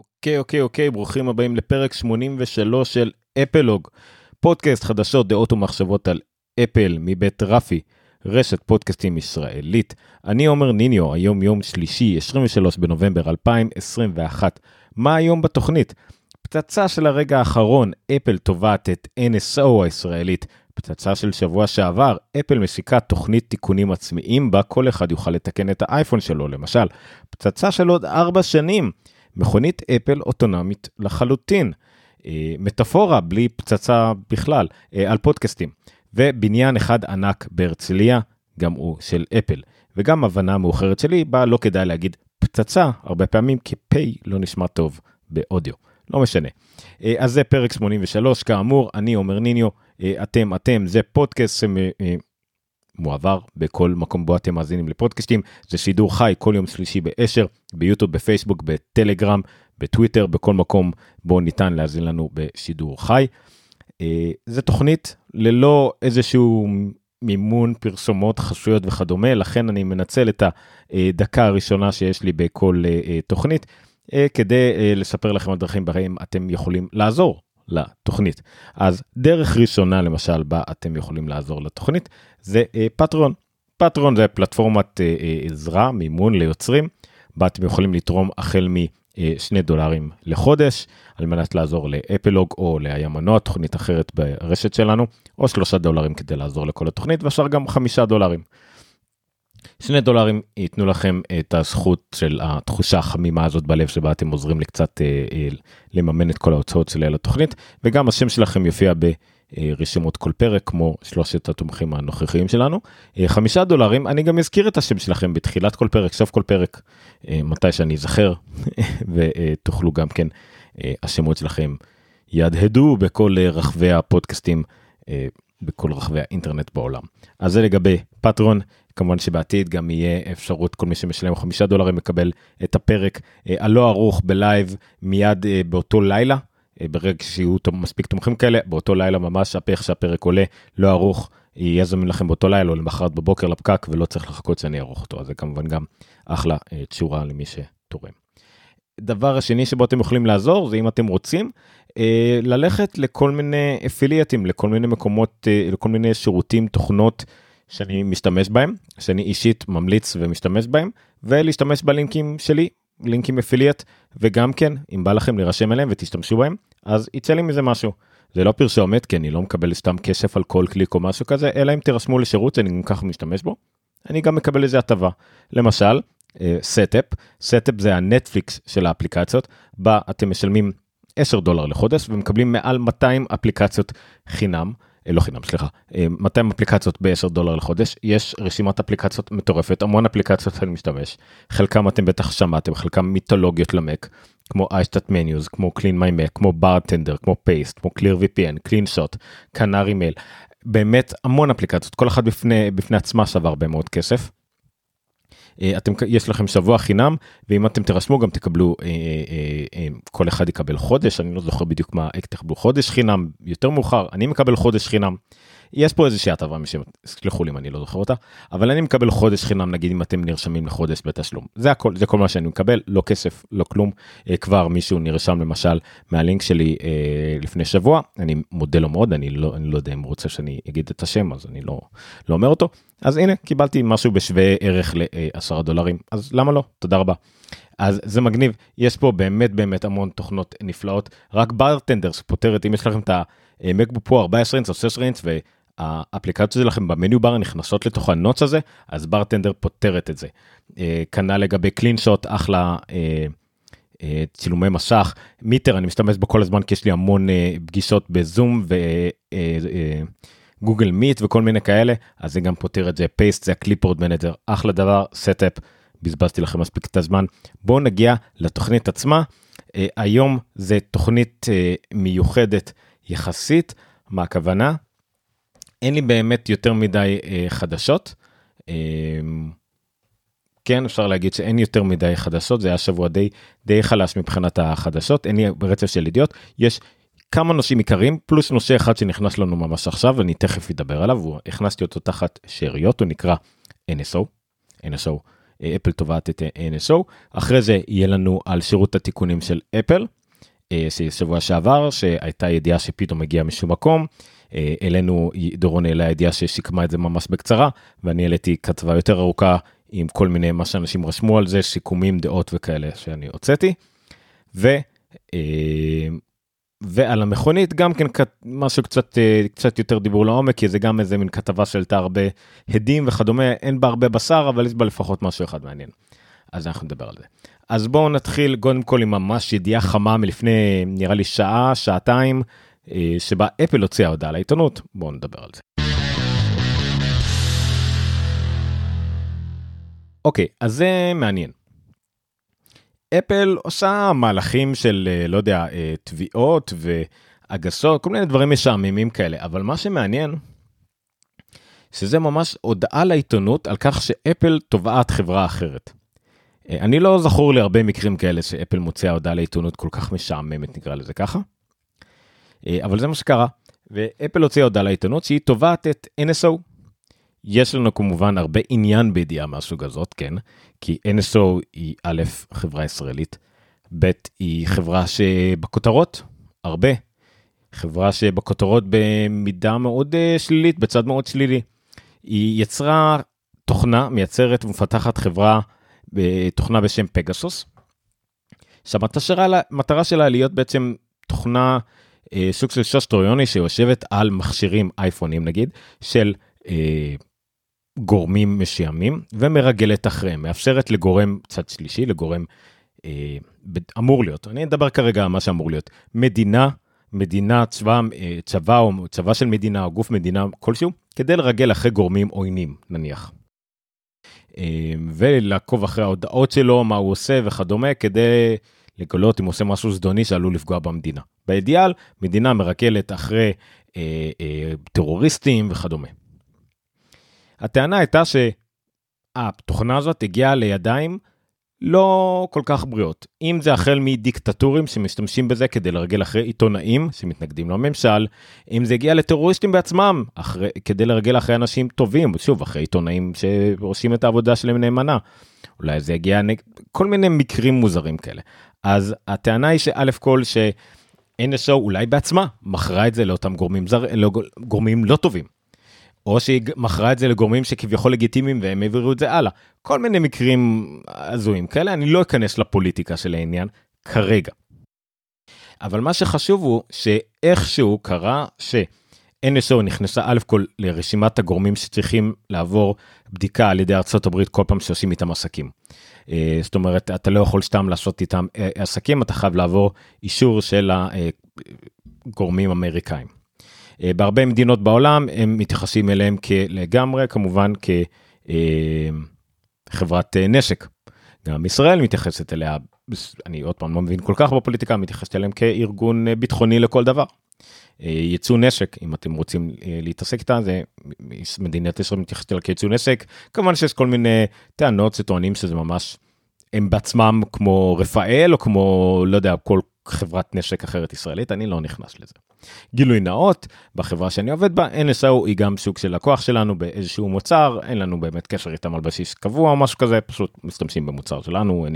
אוקיי, אוקיי, אוקיי, ברוכים הבאים לפרק 83 של אפלוג, פודקאסט חדשות, דעות ומחשבות על אפל מבית רפי, רשת פודקאסטים ישראלית. אני עומר ניניו, היום יום שלישי, 23 בנובמבר 2021. מה היום בתוכנית? פצצה של הרגע האחרון, אפל תובעת את NSO הישראלית. פצצה של שבוע שעבר, אפל משיקה תוכנית תיקונים עצמיים בה כל אחד יוכל לתקן את האייפון שלו, למשל. פצצה של עוד ארבע שנים. מכונית אפל אוטונומית לחלוטין. אה, מטאפורה בלי פצצה בכלל אה, על פודקאסטים. ובניין אחד ענק בהרצליה, גם הוא של אפל. וגם הבנה מאוחרת שלי בה לא כדאי להגיד פצצה הרבה פעמים כי פיי לא נשמע טוב באודיו. לא משנה. אה, אז זה פרק 83 כאמור אני עומר ניניו אתם אתם זה פודקאסט מועבר בכל מקום בו אתם מאזינים לפודקאסטים. זה שידור חי כל יום שלישי ב-10, ביוטיוב, בפייסבוק, בטלגרם, בטוויטר, בכל מקום בו ניתן להאזין לנו בשידור חי. אה, זה תוכנית ללא איזשהו מימון פרסומות חסויות וכדומה, לכן אני מנצל את הדקה הראשונה שיש לי בכל אה, אה, תוכנית כדי לספר לכם על דרכים בהם אתם יכולים לעזור לתוכנית. אז דרך ראשונה למשל בה אתם יכולים לעזור לתוכנית זה אה, פטרון. פטרון זה פלטפורמת אה, אה, עזרה, מימון ליוצרים, בה אתם יכולים לתרום החל משני דולרים לחודש על מנת לעזור לאפלוג או מנוע תוכנית אחרת ברשת שלנו, או שלושה דולרים כדי לעזור לכל התוכנית, ואפשר גם חמישה דולרים. שני דולרים ייתנו לכם את הזכות של התחושה החמימה הזאת בלב שבה אתם עוזרים לי קצת אה, אה, לממן את כל ההוצאות שלי על התוכנית וגם השם שלכם יופיע ברשימות כל פרק כמו שלושת התומכים הנוכחיים שלנו. אה, חמישה דולרים אני גם אזכיר את השם שלכם בתחילת כל פרק סוף כל פרק מתי שאני אזכר ותוכלו גם כן השמות שלכם יהדהדו בכל רחבי הפודקאסטים. בכל רחבי האינטרנט בעולם. אז זה לגבי פטרון, כמובן שבעתיד גם יהיה אפשרות כל מי שמשלם חמישה דולרים מקבל את הפרק אה, הלא ערוך בלייב מיד אה, באותו לילה. אה, ברגע שיהיו מספיק תומכים כאלה באותו לילה ממש הפך שהפרק עולה לא ערוך יהיה זמין לכם באותו לילה או למחרת בבוקר לפקק ולא צריך לחכות שאני אערוך אותו אז זה כמובן גם אחלה תשורה למי שתורם. דבר השני שבו אתם יכולים לעזור זה אם אתם רוצים ללכת לכל מיני אפילייטים לכל מיני מקומות לכל מיני שירותים תוכנות שאני משתמש בהם, שאני אישית ממליץ ומשתמש בהם, ולהשתמש בלינקים שלי, לינקים affiliate, וגם כן, אם בא לכם להירשם אליהם ותשתמשו בהם, אז יצא לי מזה משהו. זה לא פרסומת, כי אני לא מקבל סתם כסף על כל קליק או משהו כזה, אלא אם תירשמו לשירות שאני גם ככה משתמש בו, אני גם מקבל איזה הטבה. למשל, Setapp, אה, Setapp זה הנטפליקס של האפליקציות, בה אתם משלמים 10 דולר לחודש ומקבלים מעל 200 אפליקציות חינם. אה, לא חינם סליחה 200 אה, אפליקציות ב-10 דולר לחודש יש רשימת אפליקציות מטורפת המון אפליקציות שאני משתמש חלקם אתם בטח שמעתם חלקם מיתולוגיות למק כמו אייסטאט מניוז כמו קלין מי מק כמו ברטנדר כמו פייסט כמו קליר vpn קלין שוט קנארי מייל באמת המון אפליקציות כל אחד בפני בפני עצמה שווה הרבה מאוד כסף. אה, אתם יש לכם שבוע חינם ואם אתם תרשמו גם תקבלו אה, אה, כל אחד יקבל חודש אני לא זוכר בדיוק מה תקבלו חודש חינם יותר מאוחר אני מקבל חודש חינם. יש פה איזושהי הטבה משם, סלחו לי אם אני לא זוכר אותה, אבל אני מקבל חודש חינם נגיד אם אתם נרשמים לחודש בתשלום. זה הכל, זה כל מה שאני מקבל, לא כסף, לא כלום. אה, כבר מישהו נרשם למשל מהלינק שלי אה, לפני שבוע, אני מודה לו מאוד, אני לא, אני לא יודע אם הוא רוצה שאני אגיד את השם, אז אני לא, לא אומר אותו. אז הנה, קיבלתי משהו בשווה ערך לעשרה דולרים, אז למה לא? תודה רבה. אז זה מגניב, יש פה באמת באמת המון תוכנות נפלאות, רק Bartender שפותרת, אם יש לכם את ה MacBook פה 14 אינץ או 16 אינץ האפליקציות שלכם ב menu bar נכנסות לתוך ה notch הזה אז Bartender פותרת את זה. אה, כנ"ל לגבי CleanShot אחלה אה, אה, צילומי מסך. Meeter אני משתמש בו כל הזמן כי יש לי המון פגישות בזום ו Google Meet וכל מיני כאלה אז זה גם פותר את זה. Paste זה ה clipboard manager אחלה דבר Setapp בזבזתי לכם מספיק את הזמן. בואו נגיע לתוכנית עצמה. היום זה תוכנית מיוחדת יחסית. מה הכוונה אין לי באמת יותר מדי אה, חדשות. אה, כן אפשר להגיד שאין יותר מדי חדשות זה היה שבוע די די חלש מבחינת החדשות אין לי ברצף של ידיעות. יש כמה נושאים עיקריים פלוס נושא אחד שנכנס לנו ממש עכשיו אני תכף אדבר עליו הוא הכנסתי אותו תחת שאריות הוא נקרא NSO NSO אפל תובעת את NSO, אחרי זה יהיה לנו על שירות התיקונים של אפל, שבוע שעבר, שהייתה ידיעה שפתאום הגיעה משום מקום, אלינו דורון העלה ידיעה ששיקמה את זה ממש בקצרה, ואני העליתי כתבה יותר ארוכה עם כל מיני מה שאנשים רשמו על זה, סיכומים, דעות וכאלה שאני הוצאתי. ו... ועל המכונית גם כן משהו קצת קצת יותר דיבור לעומק כי זה גם איזה מין כתבה שהעלתה הרבה הדים וכדומה אין בה הרבה בשר אבל יש בה לפחות משהו אחד מעניין. אז אנחנו נדבר על זה. אז בואו נתחיל קודם כל עם ממש ידיעה חמה מלפני נראה לי שעה שעתיים שבה אפל הוציאה הודעה לעיתונות בואו נדבר על זה. אוקיי אז זה מעניין. אפל עושה מהלכים של לא יודע תביעות ואגסות כל מיני דברים משעממים כאלה אבל מה שמעניין. שזה ממש הודעה לעיתונות על כך שאפל תובעת חברה אחרת. אני לא זכור לי הרבה מקרים כאלה שאפל מוציאה הודעה לעיתונות כל כך משעממת נקרא לזה ככה. אבל זה מה שקרה ואפל הוציאה הודעה לעיתונות שהיא תובעת את NSO יש לנו כמובן הרבה עניין בידיעה מהסוג הזאת, כן? כי NSO היא א', חברה ישראלית, ב', היא חברה שבכותרות, הרבה. חברה שבכותרות במידה מאוד uh, שלילית, בצד מאוד שלילי. היא יצרה תוכנה, מייצרת ומפתחת חברה, תוכנה בשם פגסוס, שהמטרה שלה להיות בעצם תוכנה, סוג של שוש טרויוני שיושבת על מכשירים אייפונים נגיד, של uh, גורמים משעמים ומרגלת אחריהם, מאפשרת לגורם צד שלישי, לגורם אה, אמור להיות, אני אדבר כרגע על מה שאמור להיות, מדינה, מדינה, צבא, אה, צבא או צבא של מדינה או גוף מדינה כלשהו, כדי לרגל אחרי גורמים עוינים נניח. אה, ולעקוב אחרי ההודעות שלו, מה הוא עושה וכדומה, כדי לגלות אם הוא עושה משהו זדוני שעלול לפגוע במדינה. באידיאל, מדינה מרגלת אחרי אה, אה, טרוריסטים וכדומה. הטענה הייתה שהתוכנה הזאת הגיעה לידיים לא כל כך בריאות. אם זה החל מדיקטטורים שמשתמשים בזה כדי לרגל אחרי עיתונאים שמתנגדים לממשל, אם זה הגיע לטרוריסטים בעצמם אחרי, כדי לרגל אחרי אנשים טובים, שוב, אחרי עיתונאים שעושים את העבודה שלהם נאמנה. אולי זה הגיע. כל מיני מקרים מוזרים כאלה. אז הטענה היא שא' כל ש... NSO אולי בעצמה מכרה את זה לאותם גורמים, זר... לא, גורמים לא טובים. או שהיא מכרה את זה לגורמים שכביכול לגיטימיים והם העבירו את זה הלאה. כל מיני מקרים הזויים כאלה, אני לא אכנס לפוליטיקה של העניין כרגע. אבל מה שחשוב הוא שאיכשהו קרה ש-NSO נכנסה א' כל לרשימת הגורמים שצריכים לעבור בדיקה על ידי הברית כל פעם שעושים איתם עסקים. אה, זאת אומרת, אתה לא יכול סתם לעשות איתם אה, עסקים, אתה חייב לעבור אישור של הגורמים אמריקאים. אה, בהרבה מדינות בעולם הם מתייחסים אליהם לגמרי כמובן כחברת נשק. גם ישראל מתייחסת אליה, אני עוד פעם לא מבין כל כך בפוליטיקה, מתייחסת אליהם כארגון ביטחוני לכל דבר. ייצוא נשק אם אתם רוצים להתעסק איתה זה מדינת ישראל מתייחסת אליה כייצוא נשק כמובן שיש כל מיני טענות שטוענים שזה ממש הם בעצמם כמו רפאל או כמו לא יודע כל חברת נשק אחרת ישראלית אני לא נכנס לזה. גילוי נאות בחברה שאני עובד בה NSO היא גם סוג של לקוח שלנו באיזשהו מוצר אין לנו באמת קשר איתם על בסיס קבוע או משהו כזה פשוט משתמשים במוצר שלנו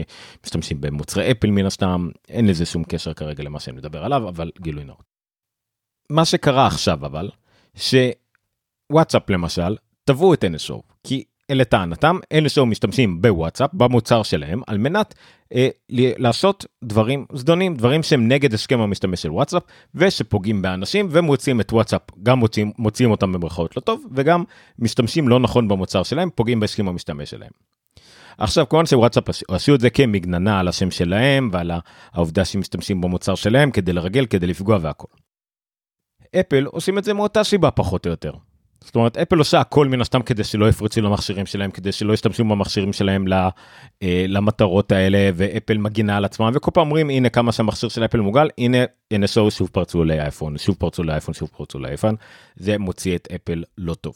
משתמשים במוצרי אפל מן הסתם אין לזה שום קשר כרגע למה שאני מדבר עליו אבל גילוי נאות. מה שקרה עכשיו אבל שוואטסאפ למשל תבעו את NSO כי לטענתם אלה שמשתמשים בוואטסאפ במוצר שלהם על מנת אה, לעשות דברים זדונים דברים שהם נגד הסכם המשתמש של וואטסאפ ושפוגעים באנשים ומוצאים את וואטסאפ גם מוצאים מוצאים אותם במרכאות לא טוב וגם משתמשים לא נכון במוצר שלהם פוגעים בהסכם המשתמש שלהם. עכשיו כמובן שוואטסאפ עשו את זה כמגננה על השם שלהם ועל העובדה שמשתמשים במוצר שלהם כדי לרגל כדי לפגוע והכל. אפל עושים את זה מאותה סיבה פחות או יותר. זאת אומרת אפל עושה הכל מן הסתם כדי שלא יפרצו למכשירים שלהם כדי שלא ישתמשו במכשירים שלהם אה, למטרות האלה ואפל מגינה על עצמם וכל פעם אומרים הנה כמה שהמכשיר של אפל מוגל הנה NSO שוב פרצו לאייפון שוב פרצו לאייפון שוב פרצו לאייפון זה מוציא את אפל לא טוב.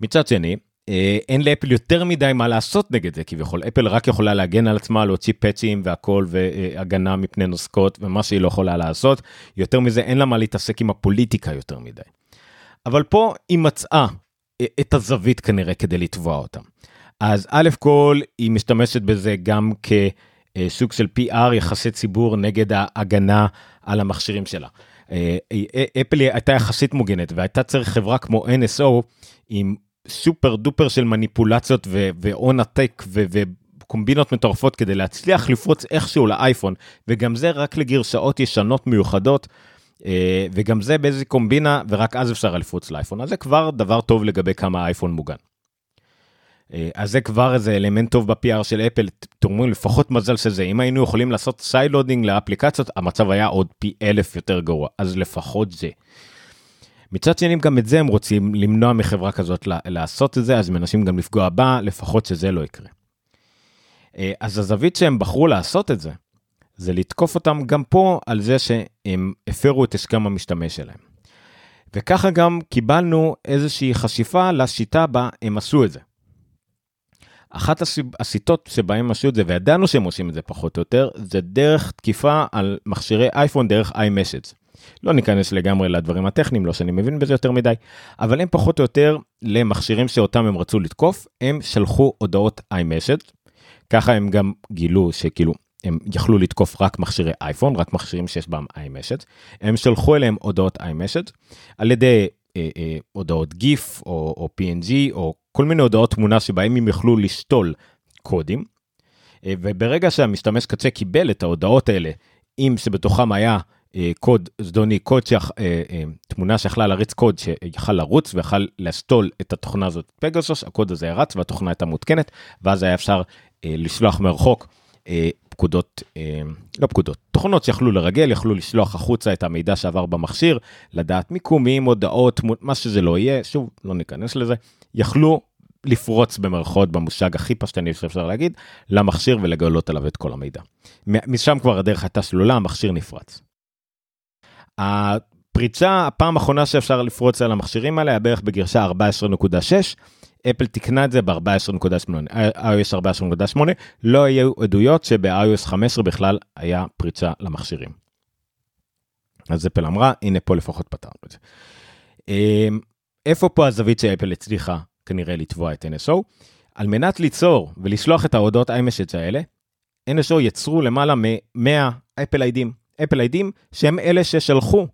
מצד שני אין לאפל יותר מדי מה לעשות נגד זה כביכול אפל רק יכולה להגן על עצמה להוציא פאצ'ים והכל והגנה מפני נוסקות ומה שהיא לא יכולה לעשות יותר מזה אין לה מה להתעסק עם הפוליטיקה יותר מדי. אבל פה היא מצאה את הזווית כנראה כדי לתבוע אותם. אז א' כל היא משתמשת בזה גם כסוג של PR יחסי ציבור נגד ההגנה על המכשירים שלה. אה, אפל הייתה יחסית מוגנת והייתה צריך חברה כמו NSO עם סופר דופר של מניפולציות והון עתק וקומבינות מטורפות כדי להצליח לפרוץ איכשהו לאייפון וגם זה רק לגרסאות ישנות מיוחדות. אה, וגם זה באיזה קומבינה ורק אז אפשר לפרוץ לאייפון אז זה כבר דבר טוב לגבי כמה האייפון מוגן. אה, אז זה כבר איזה אלמנט טוב ב-PR של אפל, תאמרו לפחות מזל שזה, אם היינו יכולים לעשות sideloading לאפליקציות, המצב היה עוד פי אלף יותר גרוע, אז לפחות זה. מצד שני גם את זה הם רוצים למנוע מחברה כזאת לעשות את זה, אז מנסים גם לפגוע בה, לפחות שזה לא יקרה. אה, אז הזווית שהם בחרו לעשות את זה, זה לתקוף אותם גם פה על זה שהם הפרו את הסכם המשתמש שלהם. וככה גם קיבלנו איזושהי חשיפה לשיטה בה הם עשו את זה. אחת השיטות שבהם עשו את זה וידענו שהם עושים את זה פחות או יותר זה דרך תקיפה על מכשירי אייפון דרך iMessage. לא ניכנס לגמרי לדברים הטכניים לא שאני מבין בזה יותר מדי אבל הם פחות או יותר למכשירים שאותם הם רצו לתקוף הם שלחו הודעות iMessage. ככה הם גם גילו שכאילו הם יכלו לתקוף רק מכשירי אייפון רק מכשירים שיש בהם iMessage הם שלחו אליהם הודעות iMessage על ידי אה, אה, הודעות גיף או, או png או כל מיני הודעות תמונה שבהם הם יוכלו לשתול קודים. אה, וברגע שהמשתמש קצה קיבל את ההודעות האלה, אם שבתוכם היה קוד זדוני, קוד שח, אה, תמונה שיכלה להריץ קוד שיכל לרוץ ויכל לשתול את התוכנה הזאת פגסוס, הקוד הזה רץ והתוכנה הייתה מותקנת, ואז היה אפשר לשלוח מרחוק פקודות, לא פקודות, תוכנות שיכלו לרגל, יכלו לשלוח החוצה את המידע שעבר במכשיר, לדעת מיקומים, הודעות, מה שזה לא יהיה, שוב, לא ניכנס לזה, יכלו לפרוץ במרכאות במושג הכי פשטני שאפשר להגיד, למכשיר ולגלות עליו את כל המידע. משם כבר הדרך הייתה שלולה, המכשיר נפרץ. הפריצה, הפעם האחרונה שאפשר לפרוץ על המכשירים האלה היה בערך בגרשה 14.6, אפל תיקנה את זה ב-14.8, iOS 14.8, לא היו עדויות שב-iOS 15 בכלל היה פריצה למכשירים. אז אפל אמרה, הנה פה לפחות פתרנו את זה. אמ, איפה פה הזווית שאפל הצליחה כנראה לתבוע את NSO? על מנת ליצור ולשלוח את ההודעות iMessage האלה, NSO יצרו למעלה מ-100 אפל איידים. אפל איידים שהם אלה ששלחו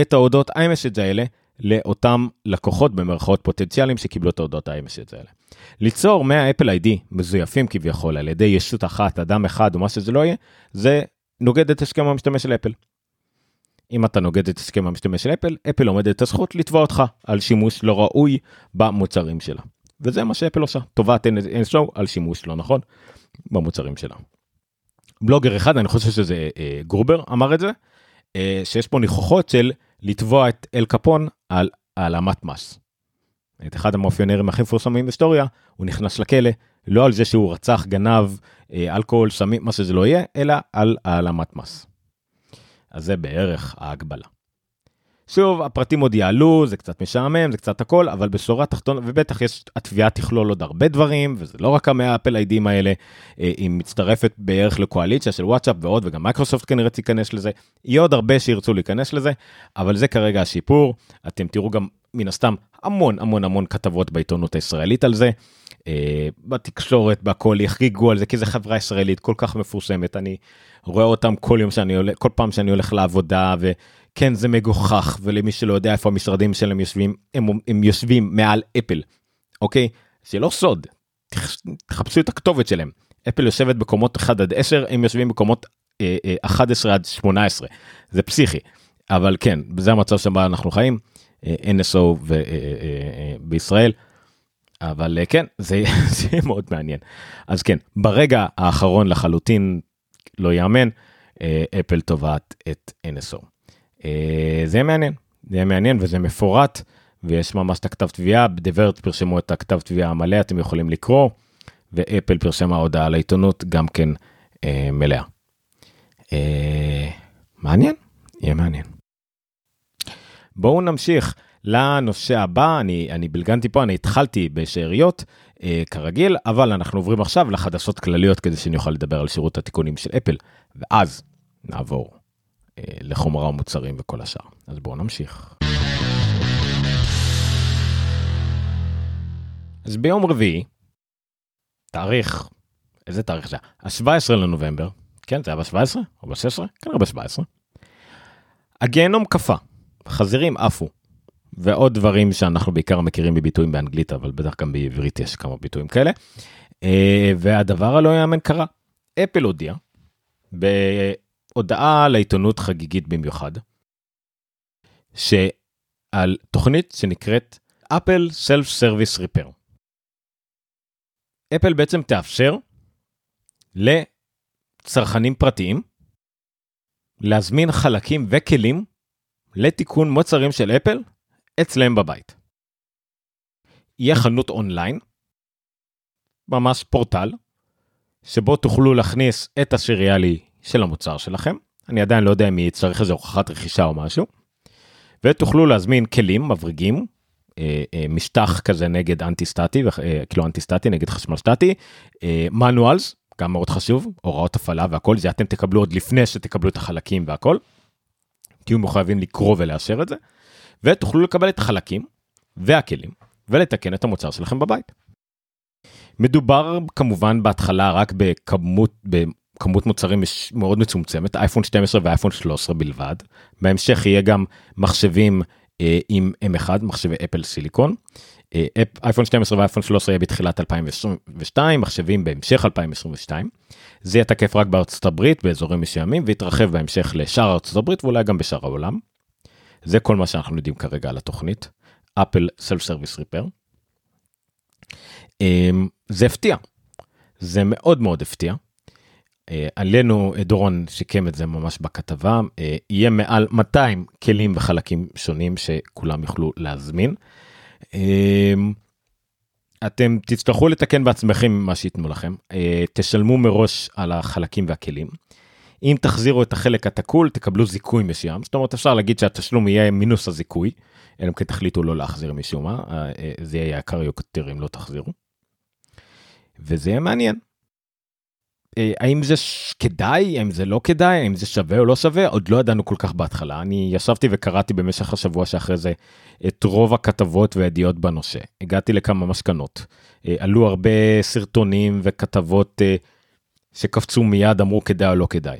את ההודעות iMessage האלה לאותם לקוחות במרכאות פוטנציאליים שקיבלו את ההודעות ה-iMessage האלה. ליצור 100 אפל איי-די מזויפים כביכול על ידי ישות אחת, אדם אחד או מה שזה לא יהיה, זה נוגד את הסכם המשתמש של אפל. אם אתה נוגד את הסכם המשתמש של אפל, אפל עומדת את הזכות לתבוע אותך על שימוש לא ראוי במוצרים שלה. וזה מה שאפל עושה, תובעת NSO על שימוש לא נכון במוצרים שלה. בלוגר אחד, אני חושב שזה אה, גרובר אמר את זה, אה, שיש פה ניחוחות של לתבוע את אל קפון על העלמת מס. את אחד המאפיונרים הכי מפורסמים בהיסטוריה, הוא נכנס לכלא, לא על זה שהוא רצח, גנב, אה, אלכוהול, סמים, מה שזה לא יהיה, אלא על העלמת מס. אז זה בערך ההגבלה. שוב, הפרטים עוד יעלו, זה קצת משעמם, זה קצת הכל, אבל בשורה תחתונה, ובטח יש, התביעה תכלול עוד הרבה דברים, וזה לא רק המאה אפל איידים האלה, אה, היא מצטרפת בערך לקואליציה של וואטסאפ ועוד, וגם מייקרוסופט כנראה תיכנס לזה, יהיה עוד הרבה שירצו להיכנס לזה, אבל זה כרגע השיפור, אתם תראו גם מן הסתם המון המון המון כתבות בעיתונות הישראלית על זה. אה, בתקשורת בהכל יחגיגו על זה כי זה חברה ישראלית כל כך מפורסמת. אני רואה אותם כל יום שאני הולך כל פעם שאני הולך לעבודה וכן זה מגוחך ולמי שלא יודע איפה המשרדים שלהם יושבים הם, הם יושבים מעל אפל אוקיי? זה לא סוד. תחפשו את הכתובת שלהם. אפל יושבת בקומות 1 עד 10 הם יושבים בקומות אה, אה, 11 עד 18 זה פסיכי. אבל כן זה המצב שבו אנחנו חיים אה, NSO ו, אה, אה, בישראל. אבל כן זה, זה מאוד מעניין אז כן ברגע האחרון לחלוטין לא יאמן אפל תובעת את NSO. זה מעניין זה מעניין וזה מפורט ויש ממש את הכתב תביעה בדברט פרשמו את הכתב תביעה המלא אתם יכולים לקרוא ואפל פרשמה הודעה לעיתונות גם כן אה, מלאה. אה, מעניין יהיה מעניין. בואו נמשיך לנושא הבא, אני, אני בלגנתי פה, אני התחלתי בשאריות אה, כרגיל, אבל אנחנו עוברים עכשיו לחדשות כלליות כדי שאני אוכל לדבר על שירות התיקונים של אפל, ואז נעבור אה, לחומרה המוצרים וכל השאר. אז בואו נמשיך. אז ביום רביעי, תאריך, איזה תאריך זה היה? ה-17 לנובמבר, כן, זה היה ב-17 או ב-16? כנראה ב-17. הגיהנום קפא, חזירים עפו, ועוד דברים שאנחנו בעיקר מכירים בביטויים באנגלית, אבל בטח גם בעברית יש כמה ביטויים כאלה. אה, והדבר הלא יאמן קרה, אפל הודיע, בהודעה לעיתונות חגיגית במיוחד, שעל תוכנית שנקראת Apple Self Service Repair. אפל בעצם תאפשר לצרכנים פרטיים להזמין חלקים וכלים לתיקון מוצרים של אפל אצלם בבית. יהיה חנות אונליין, ממש פורטל, שבו תוכלו להכניס את השריאלי של המוצר שלכם. אני עדיין לא יודע אם יצטרך איזה הוכחת רכישה או משהו. ותוכלו להזמין כלים מבריגים, אה, אה, משטח כזה נגד אנטי סטטי, אה, כאילו אנטי סטטי נגד חשמל סטטי, מנואלס, גם מאוד חשוב, הוראות הפעלה והכל, זה אתם תקבלו עוד לפני שתקבלו את החלקים והכל. תהיו מחויבים לקרוא ולאשר את זה, ותוכלו לקבל את החלקים והכלים ולתקן את המוצר שלכם בבית. מדובר כמובן בהתחלה רק בכמות, בכמות מוצרים מאוד מצומצמת, אייפון 12 ואייפון 13 בלבד. בהמשך יהיה גם מחשבים אה, עם M1, מחשבי אפל סיליקון. אה, אייפון 12 ואייפון 13 יהיה בתחילת 2022, מחשבים בהמשך 2022. זה יהיה תקף רק בארצות הברית באזורים מסוימים ויתרחב בהמשך לשאר ארצות הברית ואולי גם בשאר העולם. זה כל מה שאנחנו יודעים כרגע על התוכנית, אפל סלף סרוויס ריפר. זה הפתיע, זה מאוד מאוד הפתיע. אה, עלינו, דורון שיקם את זה ממש בכתבה, אה, יהיה מעל 200 כלים וחלקים שונים שכולם יוכלו להזמין. אה, אתם תצטרכו לתקן בעצמכם מה שייתנו לכם, תשלמו מראש על החלקים והכלים. אם תחזירו את החלק התקול תקבלו זיכוי מסוים, זאת אומרת אפשר להגיד שהתשלום יהיה מינוס הזיכוי, אלא אם כן תחליטו לא להחזיר משום מה, זה יהיה יקר יותר אם לא תחזירו. וזה יהיה מעניין. אה, האם זה כדאי, האם זה לא כדאי, האם זה שווה או לא שווה, עוד לא ידענו כל כך בהתחלה. אני ישבתי וקראתי במשך השבוע שאחרי זה את רוב הכתבות והידיעות בנושא. הגעתי לכמה משכנות. אה, עלו הרבה סרטונים וכתבות אה, שקפצו מיד, אמרו כדאי או לא כדאי.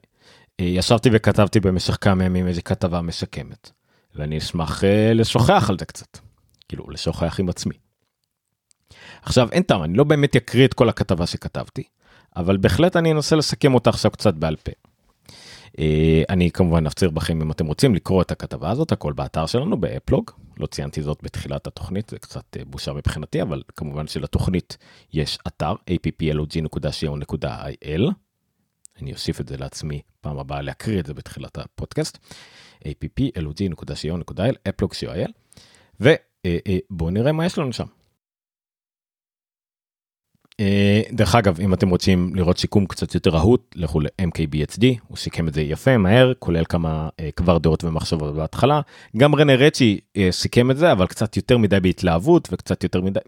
ישבתי וכתבתי במשך כמה ימים איזה כתבה משקמת. ואני אשמח לשוחח על זה קצת. כאילו, לשוחח עם עצמי. עכשיו, אין טעם, אני לא באמת אקריא את כל הכתבה שכתבתי. אבל בהחלט אני אנסה לסכם אותה עכשיו קצת בעל פה. אה, אני כמובן אפציר בכם אם אתם רוצים לקרוא את הכתבה הזאת הכל באתר שלנו באפלוג לא ציינתי זאת בתחילת התוכנית זה קצת אה, בושה מבחינתי אבל כמובן שלתוכנית יש אתר applog.co.il אני אוסיף את זה לעצמי פעם הבאה להקריא את זה בתחילת הפודקאסט applog.co.il applog.co.il ובואו נראה מה יש לנו שם. אה, דרך אגב אם אתם רוצים לראות שיקום קצת יותר רהוט לכו ל-MKBHD הוא סיכם את זה יפה מהר כולל כמה אה, כבר דעות ומחשבות בהתחלה גם רנה רצ'י אה, סיכם את זה אבל קצת יותר מדי בהתלהבות וקצת יותר מדי.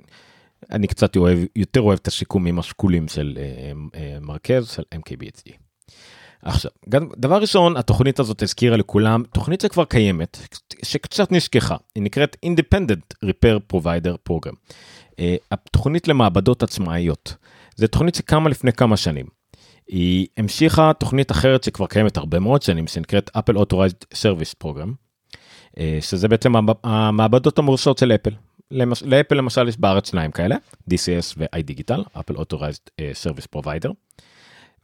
אני קצת אוהב יותר אוהב את השיקומים השקולים של מרכז של MKBHD. עכשיו דבר ראשון התוכנית הזאת הזכירה לכולם תוכנית שכבר קיימת שקצת נשכחה היא נקראת Independent Repair Provider Program. אה, התוכנית למעבדות עצמאיות. זו תוכנית שקמה לפני כמה שנים. היא המשיכה תוכנית אחרת שכבר קיימת הרבה מאוד שנים שנקראת Apple Authorized Service Program, אה, שזה בעצם המעבדות המורשות של אפל. לאפל למשל יש בארץ שניים כאלה, DCS ו-iDigital, Apple Authorized אה, Service Provider.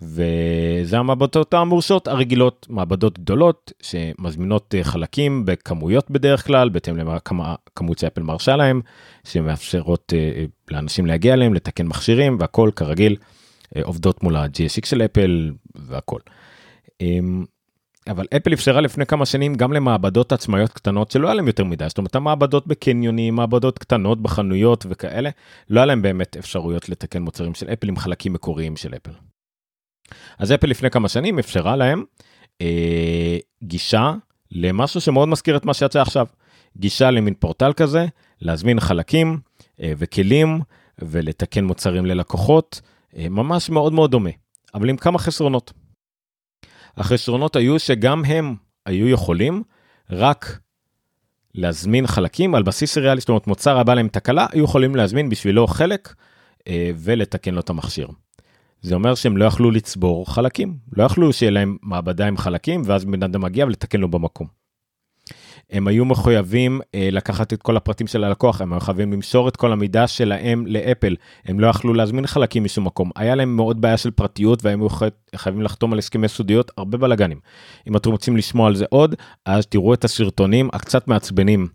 וזה המעבדות המורשות הרגילות, מעבדות גדולות שמזמינות אה, חלקים בכמויות בדרך כלל, בהתאם לכמות שאפל מרשה להם, שמאפשרות אה, לאנשים להגיע אליהם, לתקן מכשירים והכל כרגיל, עובדות מול ה-GSX של אפל והכל. אבל אפל אפשרה לפני כמה שנים גם למעבדות עצמאיות קטנות שלא היה להם יותר מדי, זאת אומרת המעבדות בקניונים, מעבדות קטנות בחנויות וכאלה, לא היה להם באמת אפשרויות לתקן מוצרים של אפל עם חלקים מקוריים של אפל. אז אפל לפני כמה שנים אפשרה להם אה, גישה למשהו שמאוד מזכיר את מה שיצא עכשיו. גישה למין פורטל כזה, להזמין חלקים אה, וכלים ולתקן מוצרים ללקוחות, אה, ממש מאוד מאוד דומה, אבל עם כמה חסרונות. החסרונות היו שגם הם היו יכולים רק להזמין חלקים על בסיס ריאלי, זאת אומרת מוצר הבא להם תקלה, היו יכולים להזמין בשבילו חלק אה, ולתקן לו את המכשיר. זה אומר שהם לא יכלו לצבור חלקים, לא יכלו שיהיה להם מעבדה עם חלקים ואז בן אדם מגיע ולתקן לו במקום. הם היו מחויבים אה, לקחת את כל הפרטים של הלקוח, הם היו חייבים למסור את כל המידע שלהם לאפל, הם לא יכלו להזמין חלקים משום מקום. היה להם מאוד בעיה של פרטיות והם היו חייבים לחתום על הסכמי סודיות, הרבה בלאגנים. אם אתם רוצים לשמוע על זה עוד, אז תראו את הסרטונים הקצת מעצבנים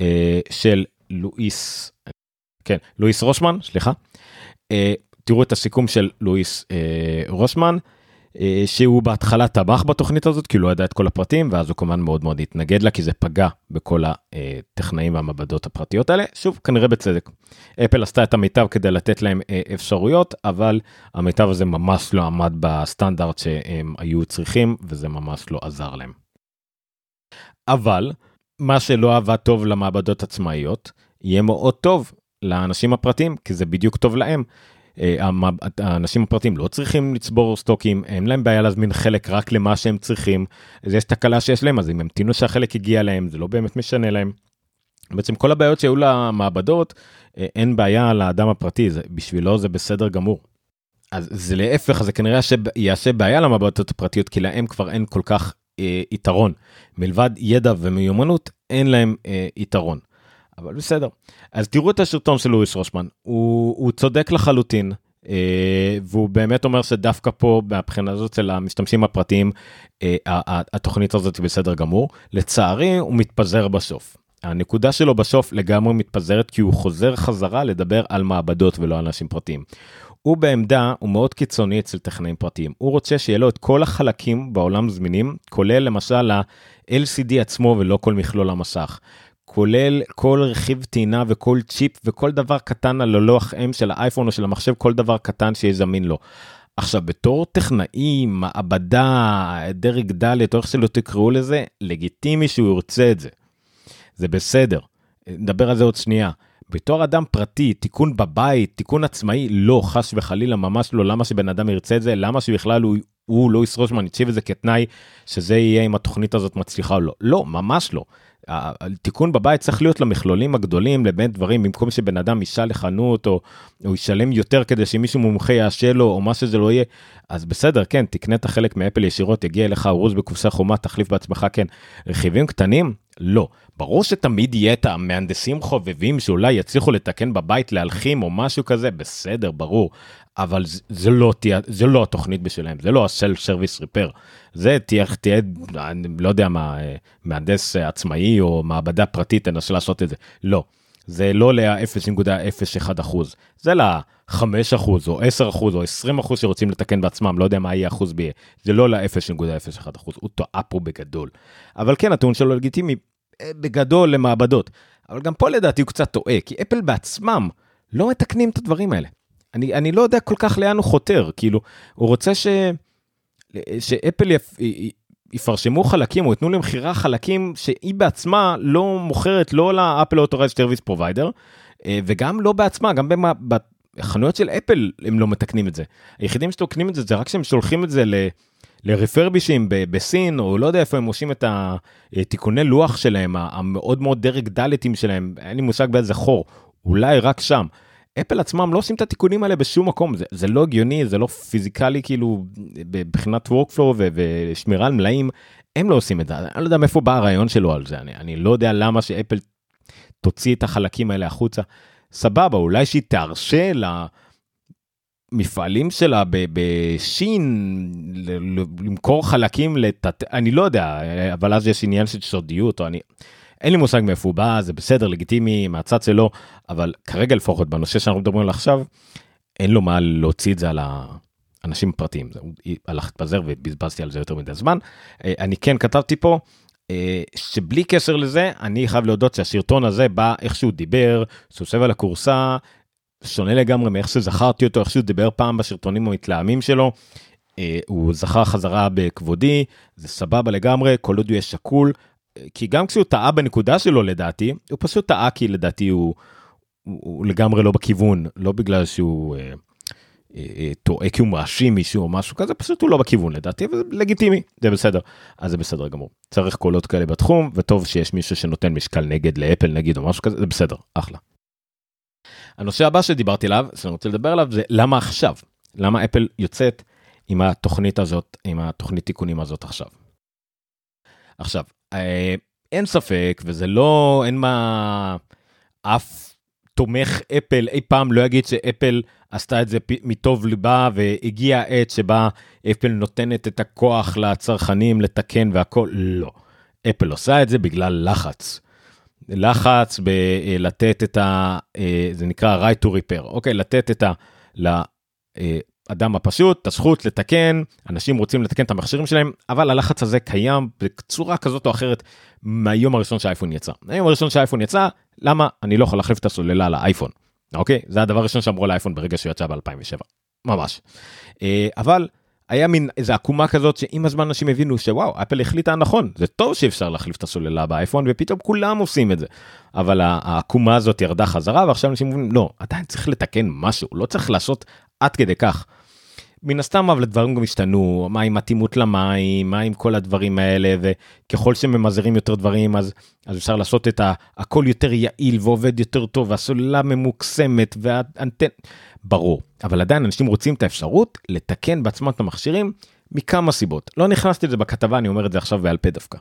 אה, של לואיס, כן, לואיס רושמן, סליחה. אה, תראו את הסיכום של לואיס אה, רושמן. אה, שהוא בהתחלה תמך בתוכנית הזאת כי הוא לא ידע את כל הפרטים ואז הוא כמובן מאוד מאוד התנגד לה כי זה פגע בכל הטכנאים והמעבדות הפרטיות האלה שוב כנראה בצדק. אפל עשתה את המיטב כדי לתת להם אה, אפשרויות אבל המיטב הזה ממש לא עמד בסטנדרט שהם היו צריכים וזה ממש לא עזר להם. אבל מה שלא עבד טוב למעבדות עצמאיות יהיה מאוד טוב לאנשים הפרטיים כי זה בדיוק טוב להם האנשים הפרטיים לא צריכים לצבור סטוקים, אין להם בעיה להזמין חלק רק למה שהם צריכים, אז יש תקלה שיש להם, אז אם המתינו שהחלק הגיע להם, זה לא באמת משנה להם. בעצם כל הבעיות שהיו למעבדות, אה, אין בעיה לאדם הפרטי, זה, בשבילו זה בסדר גמור. אז זה להפך, זה כנראה יעשה בעיה למעבדות הפרטיות, כי להם כבר אין כל כך אה, יתרון. מלבד ידע ומיומנות, אין להם אה, יתרון. אבל בסדר. אז תראו את הסרטון של לואיס רושמן, הוא, הוא צודק לחלוטין, אה, והוא באמת אומר שדווקא פה, מהבחינה הזאת של המשתמשים הפרטיים, אה, התוכנית הזאת היא בסדר גמור. לצערי, הוא מתפזר בסוף. הנקודה שלו בסוף לגמרי מתפזרת כי הוא חוזר חזרה לדבר על מעבדות ולא על אנשים פרטיים. הוא בעמדה, הוא מאוד קיצוני אצל טכנאים פרטיים. הוא רוצה שיהיה לו את כל החלקים בעולם זמינים, כולל למשל ה-LCD עצמו ולא כל מכלול המסך. כולל כל רכיב טעינה וכל צ'יפ וכל דבר קטן על הלוח אם של האייפון או של המחשב, כל דבר קטן שיהיה זמין לו. עכשיו בתור טכנאי, מעבדה, דרג ד' או איך שלא תקראו לזה, לגיטימי שהוא ירצה את זה. זה בסדר. נדבר על זה עוד שנייה. בתור אדם פרטי, תיקון בבית, תיקון עצמאי, לא, חס וחלילה, ממש לא. למה שבן אדם ירצה את זה? למה שבכלל הוא, הוא לא ישרוש מה, הציב את זה כתנאי שזה יהיה אם התוכנית הזאת מצליחה או לא? לא, ממש לא. התיקון בבית צריך להיות למכלולים הגדולים לבין דברים במקום שבן אדם ייסע לחנות או הוא ישלם יותר כדי שמישהו מומחה יאשר לו או מה שזה לא יהיה אז בסדר כן תקנה את החלק מאפל ישירות יגיע אליך ארוז בקופסה חומה תחליף בעצמך כן. רכיבים קטנים? לא. ברור שתמיד יהיה את המהנדסים חובבים שאולי יצליחו לתקן בבית להלחים או משהו כזה בסדר ברור אבל זה, זה לא תהיה זה לא התוכנית בשבילם זה לא ה Self Service Repair זה תהיה תהיה אני לא יודע מה אה, מהנדס עצמאי או מעבדה פרטית תנסה לעשות את זה. לא. זה לא ל-0.01 אחוז זה ל-5 אחוז או 10 אחוז או 20 אחוז שרוצים לתקן בעצמם לא יודע מה יהיה אחוז ב זה לא ל-0.01 אחוז הוא טועה פה בגדול. אבל כן הטיעון שלו לגיטימי אה, בגדול למעבדות. אבל גם פה לדעתי הוא קצת טועה כי אפל בעצמם לא מתקנים את הדברים האלה. אני, אני לא יודע כל כך לאן הוא חותר, כאילו, הוא רוצה ש... שאפל יפ... יפרסמו חלקים או יתנו למכירה חלקים שהיא בעצמה לא מוכרת לא ל Apple Authorized Service Provider וגם לא בעצמה גם במה, בחנויות של אפל הם לא מתקנים את זה. היחידים שתוקנים את זה זה רק שהם שולחים את זה ל... לרפרבישים בסין או לא יודע איפה הם עושים את התיקוני לוח שלהם המאוד מאוד דרג דלתים שלהם אין לי מושג באיזה חור אולי רק שם. אפל עצמם לא עושים את התיקונים האלה בשום מקום זה, זה לא הגיוני זה לא פיזיקלי כאילו מבחינת workflow ושמירה על מלאים הם לא עושים את זה אני לא יודע מאיפה בא הרעיון שלו על זה אני, אני לא יודע למה שאפל תוציא את החלקים האלה החוצה סבבה אולי שהיא תרשה למפעלים שלה בשין למכור חלקים לתת אני לא יודע אבל אז יש עניין של סודיות או אני. אין לי מושג מאיפה הוא בא, זה בסדר, לגיטימי, מהצד שלו, אבל כרגע לפחות בנושא שאנחנו מדברים עליו עכשיו, אין לו מה להוציא את זה על האנשים הפרטיים. זה הלך להתפזר ובזבזתי על זה יותר מדי זמן. אה, אני כן כתבתי פה, אה, שבלי קשר לזה, אני חייב להודות שהסרטון הזה בא איך שהוא דיבר, סוסב על הכורסה, שונה לגמרי מאיך שזכרתי אותו, איך שהוא דיבר פעם בסרטונים המתלהמים שלו. Uh, הוא זכר חזרה בכבודי, זה סבבה לגמרי, כל עוד הוא יהיה שקול, כי גם כשהוא טעה בנקודה שלו לדעתי, הוא פשוט טעה כי לדעתי הוא, הוא, הוא לגמרי לא בכיוון, לא בגלל שהוא אה, אה, אה, טועה כי הוא מאשים מישהו או משהו כזה, פשוט הוא לא בכיוון לדעתי, וזה לגיטימי, זה בסדר. אז זה בסדר גמור. צריך קולות כאלה בתחום, וטוב שיש מישהו שנותן משקל נגד לאפל נגיד או משהו כזה, זה בסדר, אחלה. הנושא הבא שדיברתי עליו, שאני רוצה לדבר עליו, זה למה עכשיו? למה אפל יוצאת עם התוכנית הזאת, עם התוכנית תיקונים הזאת עכשיו? עכשיו, אין ספק, וזה לא, אין מה, אף תומך אפל אי פעם לא יגיד שאפל עשתה את זה מטוב ליבה והגיעה העת שבה אפל נותנת את הכוח לצרכנים לתקן והכל, לא. אפל עושה את זה בגלל לחץ. לחץ בלתת את ה... אה, זה נקרא right to repair, אוקיי? לתת את ה... לאדם הפשוט הזכות לתקן, אנשים רוצים לתקן את המכשירים שלהם, אבל הלחץ הזה קיים בצורה כזאת או אחרת מהיום הראשון שהאייפון יצא. היום הראשון שהאייפון יצא, למה אני לא יכול להחליף את הסוללה לאייפון? אוקיי? זה הדבר הראשון שאמרו לאייפון ברגע שהוא יצא ב-2007. ממש. אה, אבל היה מין איזה עקומה כזאת שעם הזמן אנשים הבינו שוואו אפל החליטה נכון זה טוב שאפשר להחליף את הסוללה באייפון ופתאום כולם עושים את זה. אבל העקומה הזאת ירדה חזרה ועכשיו אנשים אומרים לא עדיין צריך לתקן משהו לא צריך לעשות עד כדי כך. מן הסתם אבל דברים גם השתנו. מה עם מתאימות למים? מה עם כל הדברים האלה? וככל שממזערים יותר דברים אז אז אפשר לעשות את הכל יותר יעיל ועובד יותר טוב והסוללה ממוקסמת והאנטן ברור. אבל עדיין אנשים רוצים את האפשרות לתקן בעצמם את המכשירים מכמה סיבות. לא נכנסתי לזה בכתבה אני אומר את זה עכשיו בעל פה דווקא.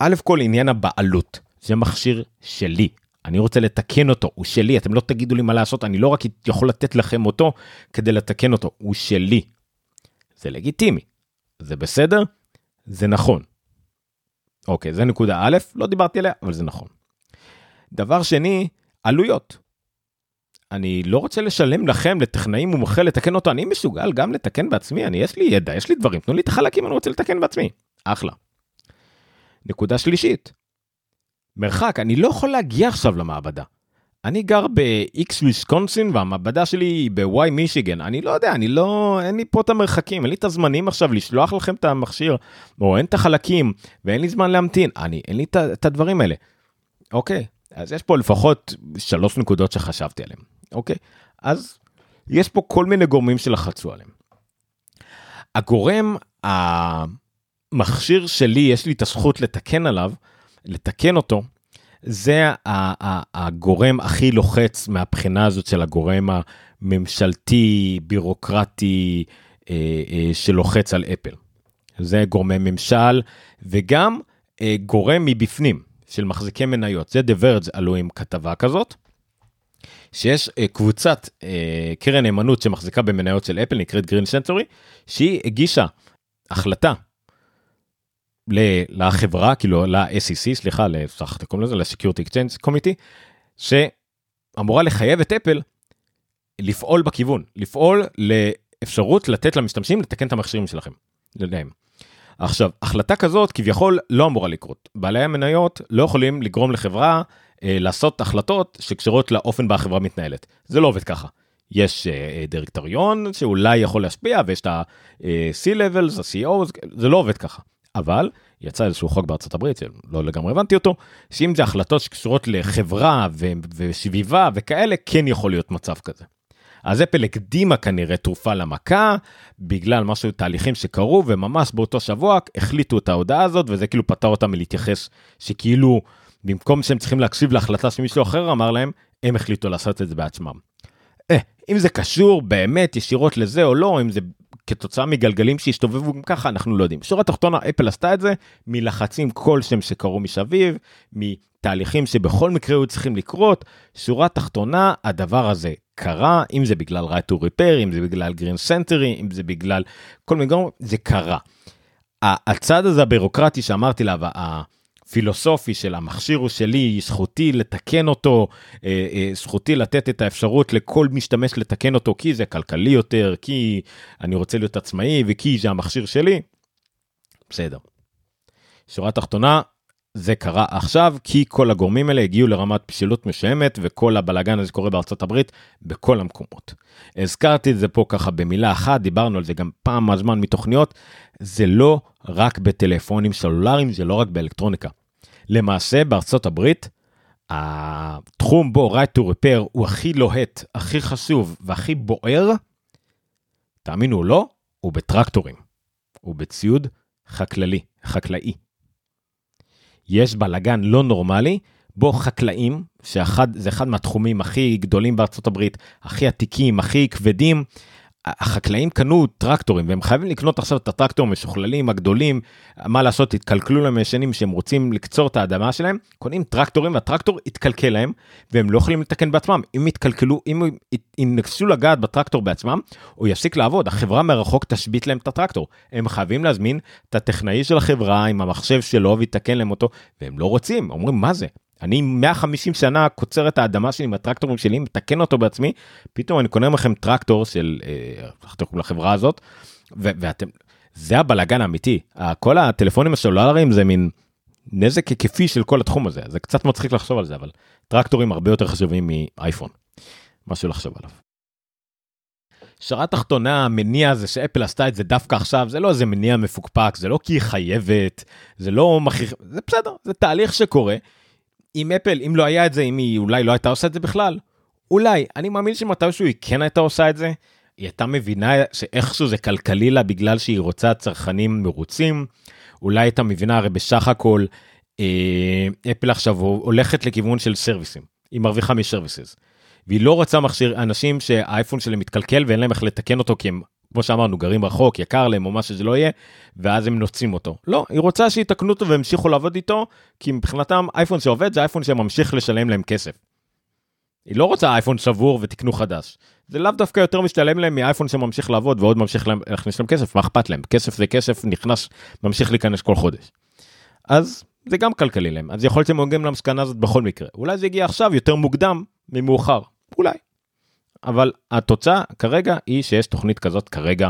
א' כל עניין הבעלות. זה מכשיר שלי אני רוצה לתקן אותו, הוא שלי, אתם לא תגידו לי מה לעשות, אני לא רק יכול לתת לכם אותו כדי לתקן אותו, הוא שלי. זה לגיטימי, זה בסדר, זה נכון. אוקיי, זה נקודה א', לא דיברתי עליה, אבל זה נכון. דבר שני, עלויות. אני לא רוצה לשלם לכם, לטכנאים מומחה, לתקן אותו, אני מסוגל גם לתקן בעצמי, אני יש לי ידע, יש לי דברים, תנו לי את החלקים, אני רוצה לתקן בעצמי. אחלה. נקודה שלישית, מרחק, אני לא יכול להגיע עכשיו למעבדה. אני גר ב-X ויסקונסין והמעבדה שלי היא ב-Y מישיגן, אני לא יודע, אני לא, אין לי פה את המרחקים, אין לי את הזמנים עכשיו לשלוח לכם את המכשיר, או אין את החלקים, ואין לי זמן להמתין, אני, אין לי את, את הדברים האלה. אוקיי, אז יש פה לפחות שלוש נקודות שחשבתי עליהן, אוקיי? אז יש פה כל מיני גורמים שלחצו עליהם. הגורם, המכשיר שלי, יש לי את הזכות לתקן עליו, לתקן אותו, זה הגורם הכי לוחץ מהבחינה הזאת של הגורם הממשלתי, בירוקרטי, אה, אה, שלוחץ על אפל. זה גורמי ממשל, וגם אה, גורם מבפנים, של מחזיקי מניות. זה Verge עלו עם כתבה כזאת, שיש קבוצת קרן נאמנות שמחזיקה במניות של אפל, נקראת גרין סנטורי, שהיא הגישה החלטה לחברה כאילו ל-SEC סליחה לסך קוראים לזה ל-Security Exchange Committee שאמורה לחייב את אפל לפעול בכיוון לפעול לאפשרות לתת למשתמשים לתקן את המכשירים שלכם. לדעים. עכשיו החלטה כזאת כביכול לא אמורה לקרות בעלי המניות לא יכולים לגרום לחברה אה, לעשות החלטות שקשורות לאופן בה החברה מתנהלת זה לא עובד ככה. יש אה, דירקטוריון שאולי יכול להשפיע ויש את ה-C-Levels, ה-CEOs, זה לא עובד ככה. אבל יצא איזשהו חוק בארצות הברית שלא לגמרי הבנתי אותו שאם זה החלטות שקשורות לחברה ו- וסביבה וכאלה כן יכול להיות מצב כזה. אז אפל הקדימה כנראה תרופה למכה בגלל משהו תהליכים שקרו וממש באותו שבוע החליטו את ההודעה הזאת וזה כאילו פתר אותם מלהתייחס שכאילו במקום שהם צריכים להקשיב להחלטה שמישהו אחר אמר להם הם החליטו לעשות את זה בעצמם. אה, אם זה קשור באמת ישירות לזה או לא אם זה כתוצאה מגלגלים שהסתובבו גם ככה אנחנו לא יודעים. שורה תחתונה אפל עשתה את זה מלחצים כלשהם שקרו מסביב, מתהליכים שבכל מקרה היו צריכים לקרות. שורה תחתונה הדבר הזה קרה אם זה בגלל right to repair אם זה בגלל green century אם זה בגלל כל מיני גורמים זה קרה. הצד הזה הבירוקרטי שאמרתי לה פילוסופי של המכשיר הוא שלי, זכותי לתקן אותו, אה, אה, זכותי לתת את האפשרות לכל משתמש לתקן אותו כי זה כלכלי יותר, כי אני רוצה להיות עצמאי וכי זה המכשיר שלי. בסדר. שורה תחתונה, זה קרה עכשיו כי כל הגורמים האלה הגיעו לרמת פשילות משעמת וכל הבלאגן הזה קורה בארצות הברית בכל המקומות. הזכרתי את זה פה ככה במילה אחת דיברנו על זה גם פעם מהזמן מתוכניות זה לא רק בטלפונים סלולריים זה לא רק באלקטרוניקה. למעשה בארצות הברית התחום בו right to repair הוא הכי לוהט הכי חשוב והכי בוער. תאמינו או לא הוא בטרקטורים. הוא בציוד חקללי חקלאי. יש בלאגן לא נורמלי בו חקלאים, שזה אחד מהתחומים הכי גדולים בארצות הברית, הכי עתיקים, הכי כבדים, החקלאים קנו טרקטורים והם חייבים לקנות עכשיו את הטרקטור המשוכללים הגדולים מה לעשות התקלקלו להם ישנים שהם רוצים לקצור את האדמה שלהם קונים טרקטורים והטרקטור יתקלקל להם והם לא יכולים לתקן בעצמם. אם יתקלקלו אם ינסו לגעת בטרקטור בעצמם הוא יפסיק לעבוד. החברה מרחוק תשבית להם את הטרקטור. הם חייבים להזמין את הטכנאי של החברה עם המחשב שלו ויתקן להם אותו והם לא רוצים. אומרים מה זה אני 150 שנה קוצר את האדמה שלי עם הטרקטורים שלי מתקן אותו בעצמי פתאום אני קונה לכם טרקטור של אה, לחברה הזאת ו- ואתם זה הבלאגן האמיתי כל הטלפונים הסלולריים זה מין נזק היקפי של כל התחום הזה זה קצת מצחיק לחשוב על זה אבל טרקטורים הרבה יותר חשובים מאייפון משהו לחשוב עליו. שרה תחתונה המניע הזה שאפל עשתה את זה דווקא עכשיו זה לא איזה מניע מפוקפק זה לא כי היא חייבת זה לא מכריח זה בסדר זה תהליך שקורה אם אפל, אם לא היה את זה, אם היא אולי לא הייתה עושה את זה בכלל, אולי, אני מאמין שמתישהו היא כן הייתה עושה את זה, היא הייתה מבינה שאיכשהו זה כלכלי לה בגלל שהיא רוצה צרכנים מרוצים, אולי הייתה מבינה הרי בסך הכל, אה, אפל עכשיו הולכת לכיוון של סרוויסים, היא מרוויחה מסרוויסס. והיא לא רוצה מכשיר אנשים שהאייפון שלהם מתקלקל ואין להם איך לתקן אותו כי הם כמו שאמרנו גרים רחוק יקר להם או מה שזה לא יהיה ואז הם נוצים אותו לא היא רוצה שיתקנו אותו והמשיכו לעבוד איתו כי מבחינתם אייפון שעובד זה אייפון שממשיך לשלם להם כסף. היא לא רוצה אייפון שבור ותקנו חדש זה לאו דווקא יותר משתלם להם מאייפון שממשיך לעבוד ועוד ממשיך להכניס להם כסף מה אכפת להם כסף זה כסף נכנס ממשיך להיכנס כל חודש. אז זה גם כלכלי להם אז יכול להיות שהם מגיעים למסקנה הזאת בכל מקרה אולי זה יגיע עכשיו יותר מוקדם ממאוחר אולי. אבל התוצאה כרגע היא שיש תוכנית כזאת כרגע,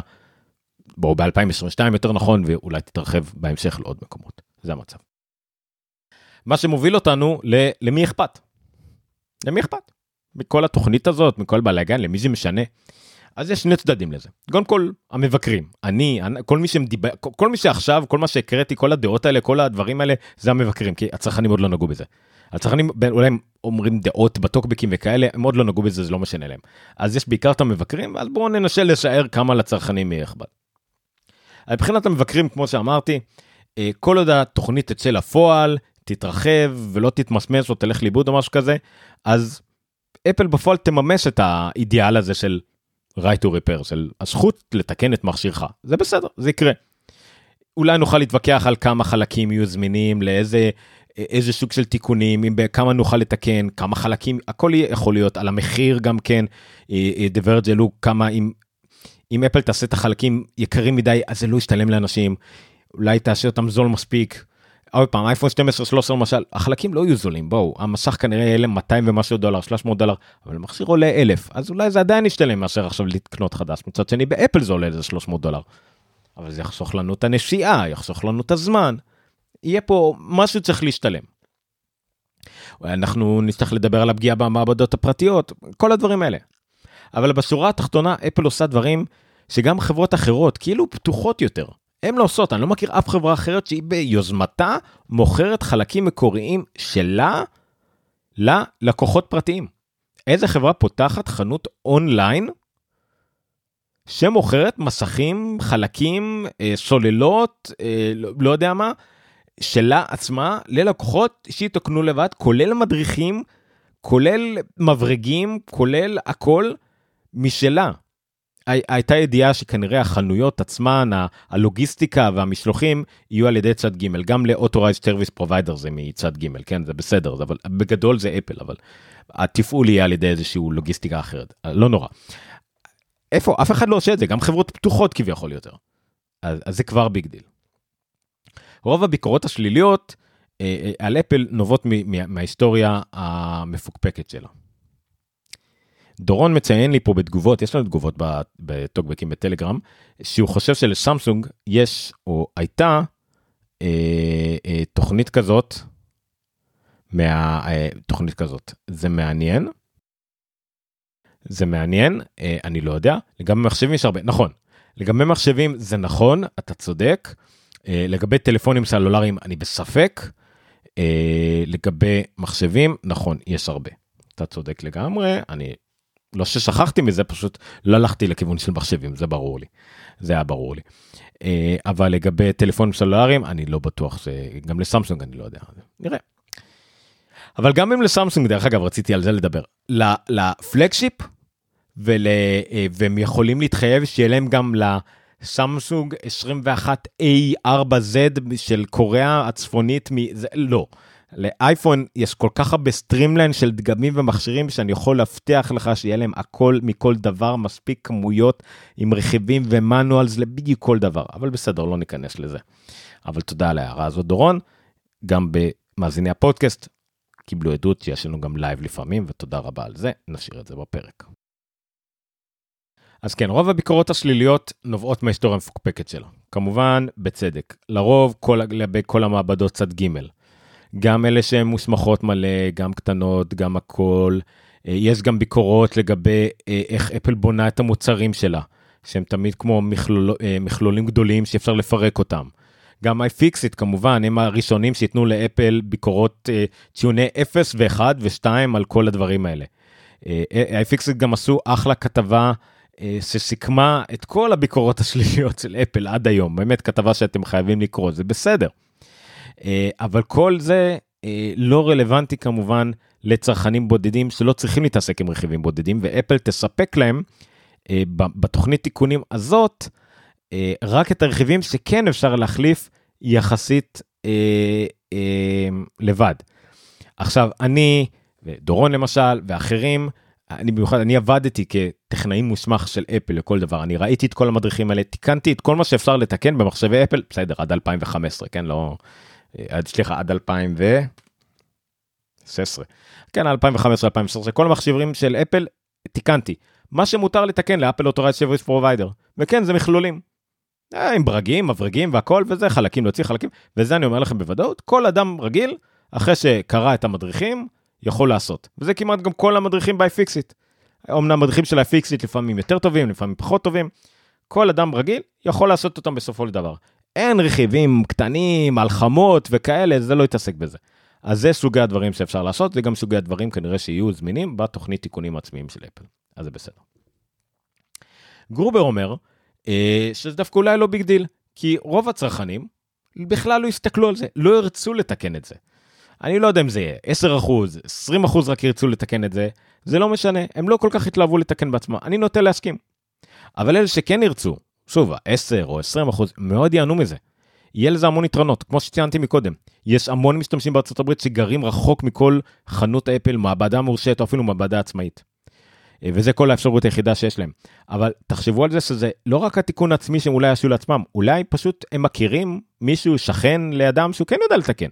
בואו ב-2022 יותר נכון, ואולי תתרחב בהמשך לעוד מקומות. זה המצב. מה שמוביל אותנו למי אכפת. למי אכפת? מכל התוכנית הזאת, מכל בלאגן, למי זה משנה? אז יש שני צדדים לזה. קודם כל, המבקרים. אני, כל מי שמדיבר, כל מי שעכשיו, כל מה שהקראתי, כל הדעות האלה, כל הדברים האלה, זה המבקרים, כי הצרכנים עוד לא נגעו בזה. הצרכנים אולי הם אומרים דעות בטוקבקים וכאלה, הם עוד לא נגעו בזה, זה לא משנה להם. אז יש בעיקר את המבקרים, אז בואו ננסה לשער כמה לצרכנים יהיה אכפת. מבחינת המבקרים, כמו שאמרתי, אה, כל עוד התוכנית תצא לפועל, תתרחב ולא תתמסמס או תלך לאיבוד או משהו כזה, אז אפל בפועל תממש את האידיאל הזה של right to repair, של הזכות לתקן את מכשירך. זה בסדר, זה יקרה. אולי נוכל להתווכח על כמה חלקים יהיו זמינים, לאיזה איזה סוג של תיקונים, אם כמה נוכל לתקן, כמה חלקים, הכל יכול להיות, על המחיר גם כן, דברת העלו כמה, אם, אם אפל תעשה את החלקים יקרים מדי, אז זה לא ישתלם לאנשים, אולי תעשה אותם זול מספיק. עוד פעם, אייפון 12, 13 למשל, החלקים לא יהיו זולים, בואו, המסך כנראה להם 200 ומשהו דולר, 300 דולר, אבל המכשיר עולה 1,000, אז אולי זה עדיין ישתלם מאשר עכשיו לקנות חדש. מצד שני, באפל זה עולה איזה 300 דולר. אבל זה יחסוך לנו את הנסיעה, יחסוך לנו את הזמן. יהיה פה משהו צריך להשתלם. אנחנו נצטרך לדבר על הפגיעה במעבדות הפרטיות, כל הדברים האלה. אבל בשורה התחתונה אפל עושה דברים שגם חברות אחרות כאילו פתוחות יותר. הן לא עושות, אני לא מכיר אף חברה אחרת שהיא ביוזמתה מוכרת חלקים מקוריים שלה ללקוחות פרטיים. איזה חברה פותחת חנות אונליין שמוכרת מסכים, חלקים, אה, סוללות, אה, לא, לא יודע מה, שלה עצמה ללקוחות שיתוקנו לבד, כולל מדריכים, כולל מברגים, כולל הכל משלה. הייתה ידיעה שכנראה החנויות עצמן, הלוגיסטיקה והמשלוחים יהיו על ידי צד ג', גם ל-Authorized Service Provider זה מצד ג', כן, זה בסדר, אבל בגדול זה אפל, אבל התפעול יהיה על ידי איזשהו לוגיסטיקה אחרת, לא נורא. איפה? אף אחד לא עושה את זה, גם חברות פתוחות כביכול יותר. אז, אז זה כבר big deal. רוב הביקורות השליליות אה, אה, על אפל נובעות מההיסטוריה המפוקפקת שלה. דורון מציין לי פה בתגובות, יש לנו תגובות בטוקבקים בטלגרם, שהוא חושב שלסמסונג יש או הייתה אה, אה, תוכנית כזאת, מה, אה, תוכנית כזאת, זה מעניין. זה מעניין, אה, אני לא יודע, לגבי מחשבים יש הרבה, נכון, לגבי מחשבים זה נכון, אתה צודק, אה, לגבי טלפונים סלולריים אני בספק. אה, לגבי מחשבים, נכון, יש הרבה. אתה צודק לגמרי, אני לא ששכחתי מזה, פשוט לא הלכתי לכיוון של מחשבים, זה ברור לי. זה היה ברור לי. אה, אבל לגבי טלפונים סלולריים, אני לא בטוח שגם לסמסונג אני לא יודע. נראה. אבל גם אם לסמסונג, דרך אגב, רציתי על זה לדבר, ל flagship, ול, אה, והם יכולים להתחייב שיהיה להם גם לסמסונג 21A4Z של קוריאה הצפונית, מזה, לא. לאייפון יש כל כך הרבה streamline של דגמים ומכשירים שאני יכול להבטיח לך שיהיה להם הכל מכל דבר, מספיק כמויות עם רכיבים ו manuals לבדיוק כל דבר, אבל בסדר, לא ניכנס לזה. אבל תודה על ההערה הזאת, דורון. גם במאזיני הפודקאסט קיבלו עדות שיש לנו גם לייב לפעמים, ותודה רבה על זה, נשאיר את זה בפרק. אז כן, רוב הביקורות השליליות נובעות מההיסטוריה המפוקפקת שלה. כמובן, בצדק. לרוב, כל, לגבי כל המעבדות צד ג', גם אלה שהן מוסמכות מלא, גם קטנות, גם הכל. אה, יש גם ביקורות לגבי אה, איך אפל בונה את המוצרים שלה, שהם תמיד כמו מכלול, אה, מכלולים גדולים שאפשר לפרק אותם. גם iFixit כמובן, הם הראשונים שייתנו לאפל ביקורות ציוני 0 ו-1 ו-2 על כל הדברים האלה. iFixit גם עשו אחלה כתבה שסיכמה את כל הביקורות השליליות של אפל עד היום, באמת כתבה שאתם חייבים לקרוא, זה בסדר. אה, אבל כל זה אה, לא רלוונטי כמובן לצרכנים בודדים שלא צריכים להתעסק עם רכיבים בודדים, ואפל תספק להם אה, בתוכנית תיקונים הזאת רק את הרכיבים שכן אפשר להחליף יחסית לבד. עכשיו, אני, ודורון למשל, ואחרים, אני במיוחד, אני עבדתי כטכנאי מוסמך של אפל לכל דבר, אני ראיתי את כל המדריכים האלה, תיקנתי את כל מה שאפשר לתקן במחשבי אפל, בסדר, עד 2015, כן, לא, עד סליחה עד 2016 כן 2015 2016 כל המחשבים של אפל תיקנתי מה שמותר לתקן לאפל Authorized Service Provider וכן זה מכלולים. אה, עם ברגים מברגים והכל וזה חלקים להוציא חלקים וזה אני אומר לכם בוודאות כל אדם רגיל אחרי שקרא את המדריכים יכול לעשות וזה כמעט גם כל המדריכים ב-iFixit. אמנם מדריכים של ה-iFixit לפעמים יותר טובים לפעמים פחות טובים. כל אדם רגיל יכול לעשות אותם בסופו של דבר. אין רכיבים קטנים, הלחמות וכאלה, זה לא יתעסק בזה. אז זה סוגי הדברים שאפשר לעשות, זה גם סוגי הדברים כנראה שיהיו זמינים בתוכנית תיקונים עצמיים של אפל. אז זה בסדר. גרובר אומר אה, שזה דווקא אולי לא big deal, כי רוב הצרכנים בכלל לא יסתכלו על זה, לא ירצו לתקן את זה. אני לא יודע אם זה יהיה 10 20 רק ירצו לתקן את זה, זה לא משנה, הם לא כל כך התלהבו לתקן בעצמם, אני נוטה להסכים. אבל אלה שכן ירצו, שוב, 10 או 20 אחוז, מאוד ייהנו מזה. יהיה לזה המון יתרונות, כמו שציינתי מקודם. יש המון משתמשים בארצות הברית שגרים רחוק מכל חנות אפל, מעבדה מורשת או אפילו מעבדה עצמאית. אה, וזה כל האפשרות היחידה שיש להם. אבל תחשבו על זה שזה לא רק התיקון העצמי שהם אולי עשו לעצמם, אולי פשוט הם מכירים מישהו, שכן לידם, שהוא כן יודע לתקן.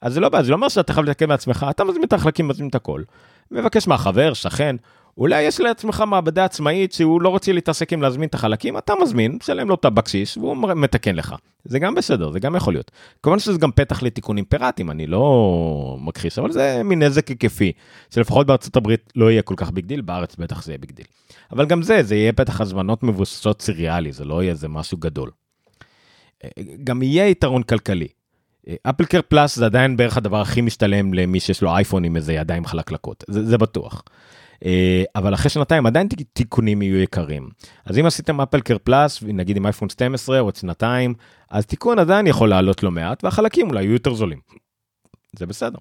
אז זה לא בעיה, זה לא אומר שאתה חייב לתקן בעצמך, אתה מזמין את החלקים, מזמין את הכל. מבקש מהחבר, שכן, אולי יש לעצמך מעבדה עצמאית שהוא לא רוצה להתעסק עם להזמין את החלקים, אתה מזמין, משלם לו את הבקשיש והוא מתקן לך. זה גם בסדר, זה גם יכול להיות. כמובן שזה גם פתח לתיקונים פיראטיים, אני לא מכחיש, אבל זה מין נזק היקפי, שלפחות בארצות הברית לא יהיה כל כך big deal, בארץ בטח זה יהיה big deal. אבל גם זה, זה יהיה פתח הזמנות מבוססות סיריאלי, זה לא יהיה איזה משהו גדול. גם יהיה יתרון כלכלי. AppleCare Plus זה עדיין בערך הדבר הכי משתלם למי שיש לו אייפון עם איזה ידיים חלקלקות, זה, זה בטוח. אה, אבל אחרי שנתיים עדיין תיקונים יהיו יקרים. אז אם עשיתם אפל קר פלאס, נגיד עם אייפון 12 או עוד שנתיים, אז תיקון עדיין יכול לעלות לא מעט, והחלקים אולי יהיו יותר זולים. זה בסדר.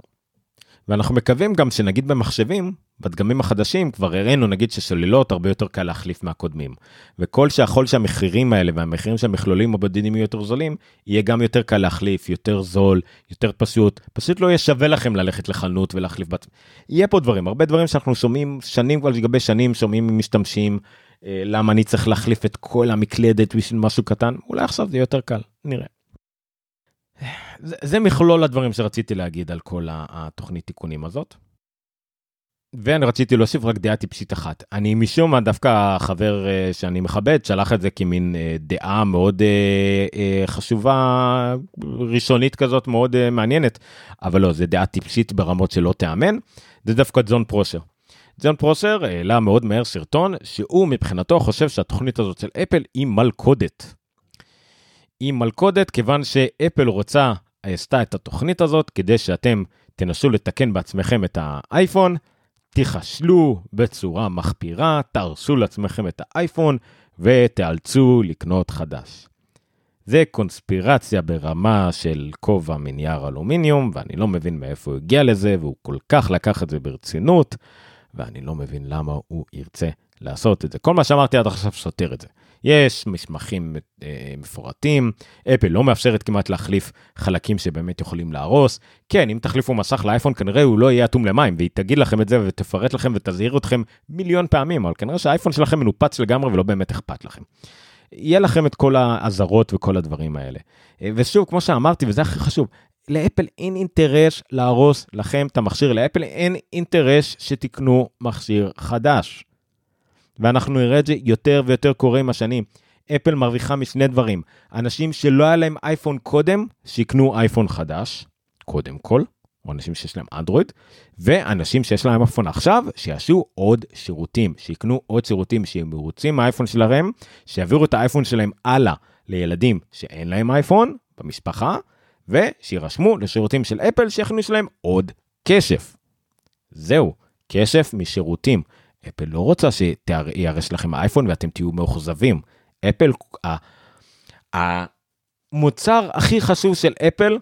ואנחנו מקווים גם שנגיד במחשבים, בדגמים החדשים כבר הראינו נגיד שסוללות הרבה יותר קל להחליף מהקודמים. וכל שיכול שהמחירים האלה והמחירים של המכלולים הבודדים יהיו יותר זולים, יהיה גם יותר קל להחליף, יותר זול, יותר פשוט. פשוט לא יהיה שווה לכם ללכת לחנות ולהחליף בעצמם. יהיה פה דברים, הרבה דברים שאנחנו שומעים שנים כבר לגבי שנים, שומעים ממשתמשים, אה, למה אני צריך להחליף את כל המקלדת בשביל משהו קטן, אולי עכשיו זה יהיה יותר קל, נראה. זה, זה מכלול הדברים שרציתי להגיד על כל התוכנית תיקונים הזאת. ואני רציתי להוסיף רק דעה טיפשית אחת. אני משום מה דווקא חבר uh, שאני מכבד שלח את זה כמין uh, דעה מאוד uh, חשובה, ראשונית כזאת, מאוד מעניינת, אבל לא, זה דעה טיפשית ברמות שלא תיאמן. זה דווקא ג'ון פרושר. ג'ון פרושר העלה מאוד מהר סרטון שהוא מבחינתו חושב שהתוכנית הזאת של אפל היא מלכודת. היא מלכודת כיוון שאפל רוצה, עשתה את התוכנית הזאת כדי שאתם תנסו לתקן בעצמכם את האייפון. תיכשלו בצורה מחפירה, תהרסו לעצמכם את האייפון ותיאלצו לקנות חדש. זה קונספירציה ברמה של כובע מנייר אלומיניום, ואני לא מבין מאיפה הוא הגיע לזה, והוא כל כך לקח את זה ברצינות, ואני לא מבין למה הוא ירצה לעשות את זה. כל מה שאמרתי עד עכשיו סותר את זה. יש מסמכים אה, מפורטים, אפל לא מאפשרת כמעט להחליף חלקים שבאמת יכולים להרוס. כן, אם תחליפו מסך לאייפון, כנראה הוא לא יהיה אטום למים, והיא תגיד לכם את זה ותפרט לכם ותזהיר אתכם מיליון פעמים, אבל כנראה שהאייפון שלכם מנופץ לגמרי ולא באמת אכפת לכם. יהיה לכם את כל האזהרות וכל הדברים האלה. אה, ושוב, כמו שאמרתי, וזה הכי חשוב, לאפל אין אינטרס להרוס לכם את המכשיר, לאפל אין אינטרס שתקנו מכשיר חדש. ואנחנו נראה את זה יותר ויותר קורה עם השנים. אפל מרוויחה משני דברים. אנשים שלא היה להם אייפון קודם, שיקנו אייפון חדש, קודם כל, או אנשים שיש להם אנדרואיד, ואנשים שיש להם אייפון עכשיו, שיעשו עוד שירותים, שיקנו עוד שירותים, שיהיו מרוצים מהאייפון שלהם, שיעבירו את האייפון שלהם הלאה לילדים שאין להם אייפון במשפחה, ושירשמו לשירותים של אפל שיכניסו להם עוד כסף. זהו, כסף משירותים. אפל לא רוצה שיארש לכם אייפון ואתם תהיו מאוכזבים. אפל, המוצר הכי חשוב של אפל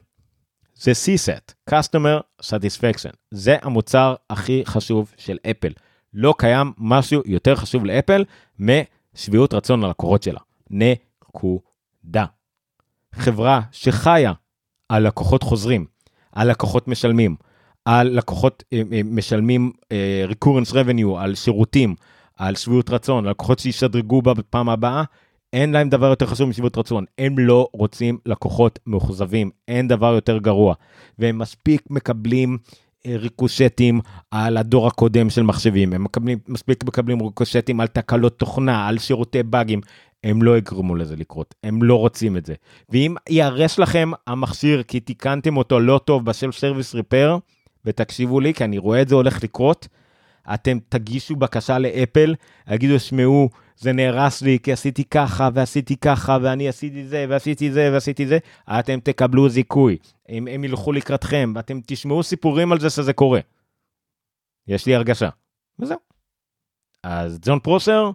זה C-Set, Customer Satisfaction. זה המוצר הכי חשוב של אפל. לא קיים משהו יותר חשוב לאפל משביעות רצון ללקוחות שלה. נקודה. חברה שחיה על לקוחות חוזרים, על לקוחות משלמים, על לקוחות אה, אה, משלמים אה, recurrence revenue, על שירותים, על שביעות רצון, לקוחות שישדרגו בפעם הבאה, אין להם דבר יותר חשוב משביעות רצון. הם לא רוצים לקוחות מאוכזבים, אין דבר יותר גרוע. והם מספיק מקבלים ריקושטים על הדור הקודם של מחשבים, הם מקבלים, מספיק מקבלים ריקושטים על תקלות תוכנה, על שירותי באגים. הם לא יגרמו לזה לקרות, הם לא רוצים את זה. ואם ייהרס לכם המכשיר כי תיקנתם אותו לא טוב ב self service repair, ותקשיבו לי, כי אני רואה את זה הולך לקרות, אתם תגישו בקשה לאפל, יגידו, שמעו, זה נהרס לי כי עשיתי ככה ועשיתי ככה ואני עשיתי זה ועשיתי זה ועשיתי זה, אתם תקבלו זיכוי. הם, הם ילכו לקראתכם, ואתם תשמעו סיפורים על זה שזה קורה. יש לי הרגשה. וזהו. אז ג'ון פרוסר,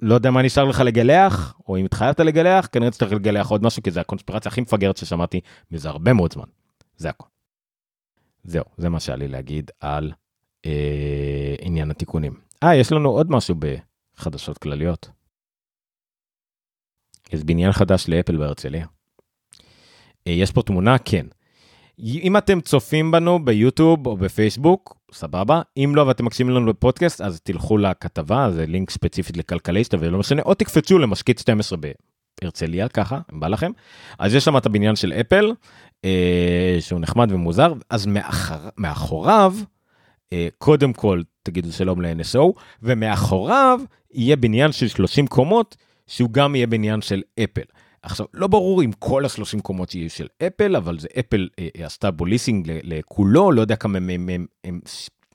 לא יודע מה נשאר לך לגלח, או אם התחייבת לגלח, כנראה צריך לגלח עוד משהו, כי זה הקונספירציה הכי מפגרת ששמעתי מזה הרבה מאוד זמן. זה הכל. זהו, זה מה שהיה לי להגיד על אה, עניין התיקונים. אה, יש לנו עוד משהו בחדשות כלליות. יש בניין חדש לאפל בהרצליה. אה, יש פה תמונה? כן. אם אתם צופים בנו ביוטיוב או בפייסבוק, סבבה. אם לא ואתם מקשיבים לנו בפודקאסט, אז תלכו לכתבה, זה לינק ספציפית לכלכליסטה ולא משנה, או תקפצו למשקיט 12 בהרצליה, ככה, בא לכם. אז יש שם את הבניין של אפל, אה, שהוא נחמד ומוזר, אז מאחר, מאחוריו, אה, קודם כל תגידו שלום ל-NSO, ומאחוריו יהיה בניין של 30 קומות, שהוא גם יהיה בניין של אפל. עכשיו, לא ברור אם כל ה-30 קומות יהיו של אפל, אבל זה אפל אה, אה עשתה בו ליסינג לכולו, לא יודע כמה הם, הם, הם, הם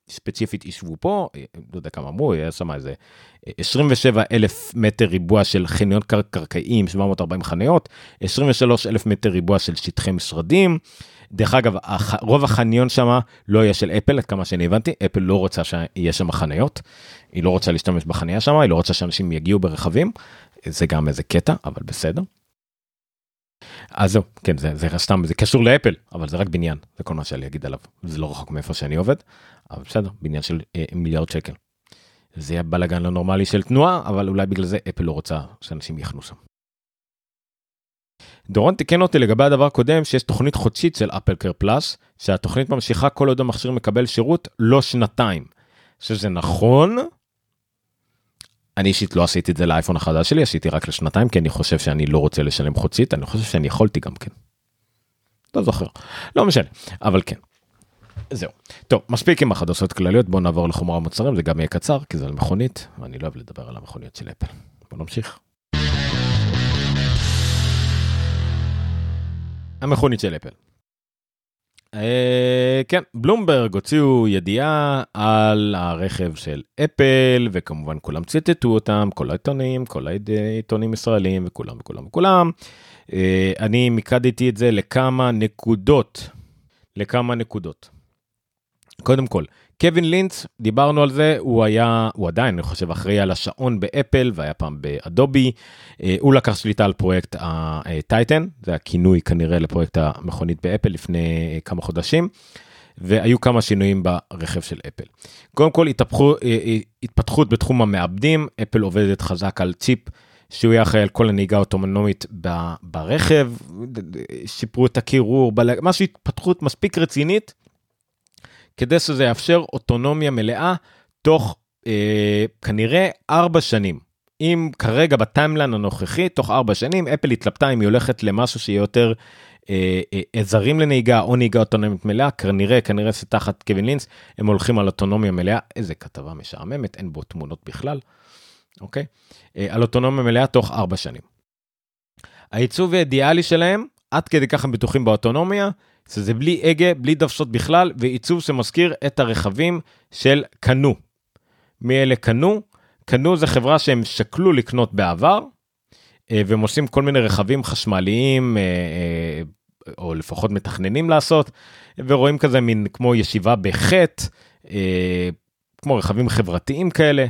ספציפית ישבו פה, אה, לא יודע כמה אמרו, היה שם איזה 27 אלף מטר ריבוע של חניון קר קרקעיים, 740 חניות, 23 אלף מטר ריבוע של שטחי משרדים. דרך אגב, רוב החניון שם לא יהיה של אפל, עד כמה שאני הבנתי, אפל לא רוצה שיהיה שם חניות, היא לא רוצה להשתמש בחניה שם, היא לא רוצה שאנשים יגיעו ברכבים, זה גם איזה קטע, אבל בסדר. אז זהו, כן, זה, זה סתם, זה קשור לאפל, אבל זה רק בניין, זה כל מה שאני אגיד עליו. זה לא רחוק מאיפה שאני עובד, אבל בסדר, בניין של אה, מיליארד שקל. זה יהיה בלאגן לא נורמלי של תנועה, אבל אולי בגלל זה אפל לא רוצה שאנשים יחנו שם. דורון תיקן אותי לגבי הדבר הקודם שיש תוכנית חודשית של אפל קר פלאס שהתוכנית ממשיכה כל עוד המכשיר מקבל שירות לא שנתיים. שזה נכון אני אישית לא עשיתי את זה לאייפון החדש שלי, עשיתי רק לשנתיים, כי אני חושב שאני לא רוצה לשלם חודשית, אני חושב שאני יכולתי גם כן. לא זוכר, לא משנה, אבל כן. זהו. טוב, מספיק עם החדשות כלליות, בואו נעבור לחומר המוצרים, זה גם יהיה קצר, כי זה על מכונית, ואני לא אוהב לדבר על המכוניות של אפל. בואו נמשיך. המכונית של אפל. אה, כן, בלומברג הוציאו ידיעה על הרכב של אפל, וכמובן כולם ציטטו אותם, כל העיתונים, כל העיתונים ישראלים, וכולם וכולם וכולם. אה, אני מיקדתי את זה לכמה נקודות, לכמה נקודות. קודם כל, קווין לינץ, דיברנו על זה, הוא היה, הוא עדיין, אני חושב, אחראי על השעון באפל, והיה פעם באדובי. אה, הוא לקח שליטה על פרויקט ה Titan, זה הכינוי כנראה לפרויקט המכונית באפל לפני אה, כמה חודשים, והיו כמה שינויים ברכב של אפל. קודם כל, התהפכו, אה, התפתחות בתחום המעבדים, אפל עובדת חזק על צ'יפ. שהוא יהיה אחראי על כל הנהיגה האוטונומית ברכב, שיפרו את הקירור, משהו התפתחות מספיק רצינית כדי שזה יאפשר אוטונומיה מלאה תוך אה, כנראה ארבע שנים. אם כרגע ב timeline הנוכחי, תוך ארבע שנים, אפל התלבטה אם היא הולכת למשהו שיהיה יותר אה, אה, עזרים לנהיגה או נהיגה אוטונומית מלאה, כנראה, כנראה שתחת קווין לינס, הם הולכים על אוטונומיה מלאה, איזה כתבה משעממת, אין בו תמונות בכלל, אוקיי? אה, על אוטונומיה מלאה תוך ארבע שנים. העיצוב האידיאלי שלהם, עד כדי ככה בטוחים באוטונומיה, שזה בלי הגה, בלי דוושות בכלל, ועיצוב שמזכיר את הרכבים של קנו. מי אלה קנו? קנו זה חברה שהם שקלו לקנות בעבר, אה, והם עושים כל מיני רכבים חשמליים, אה, אה, או לפחות מתכננים לעשות, ורואים כזה מין כמו ישיבה בחטא, כמו רכבים חברתיים כאלה.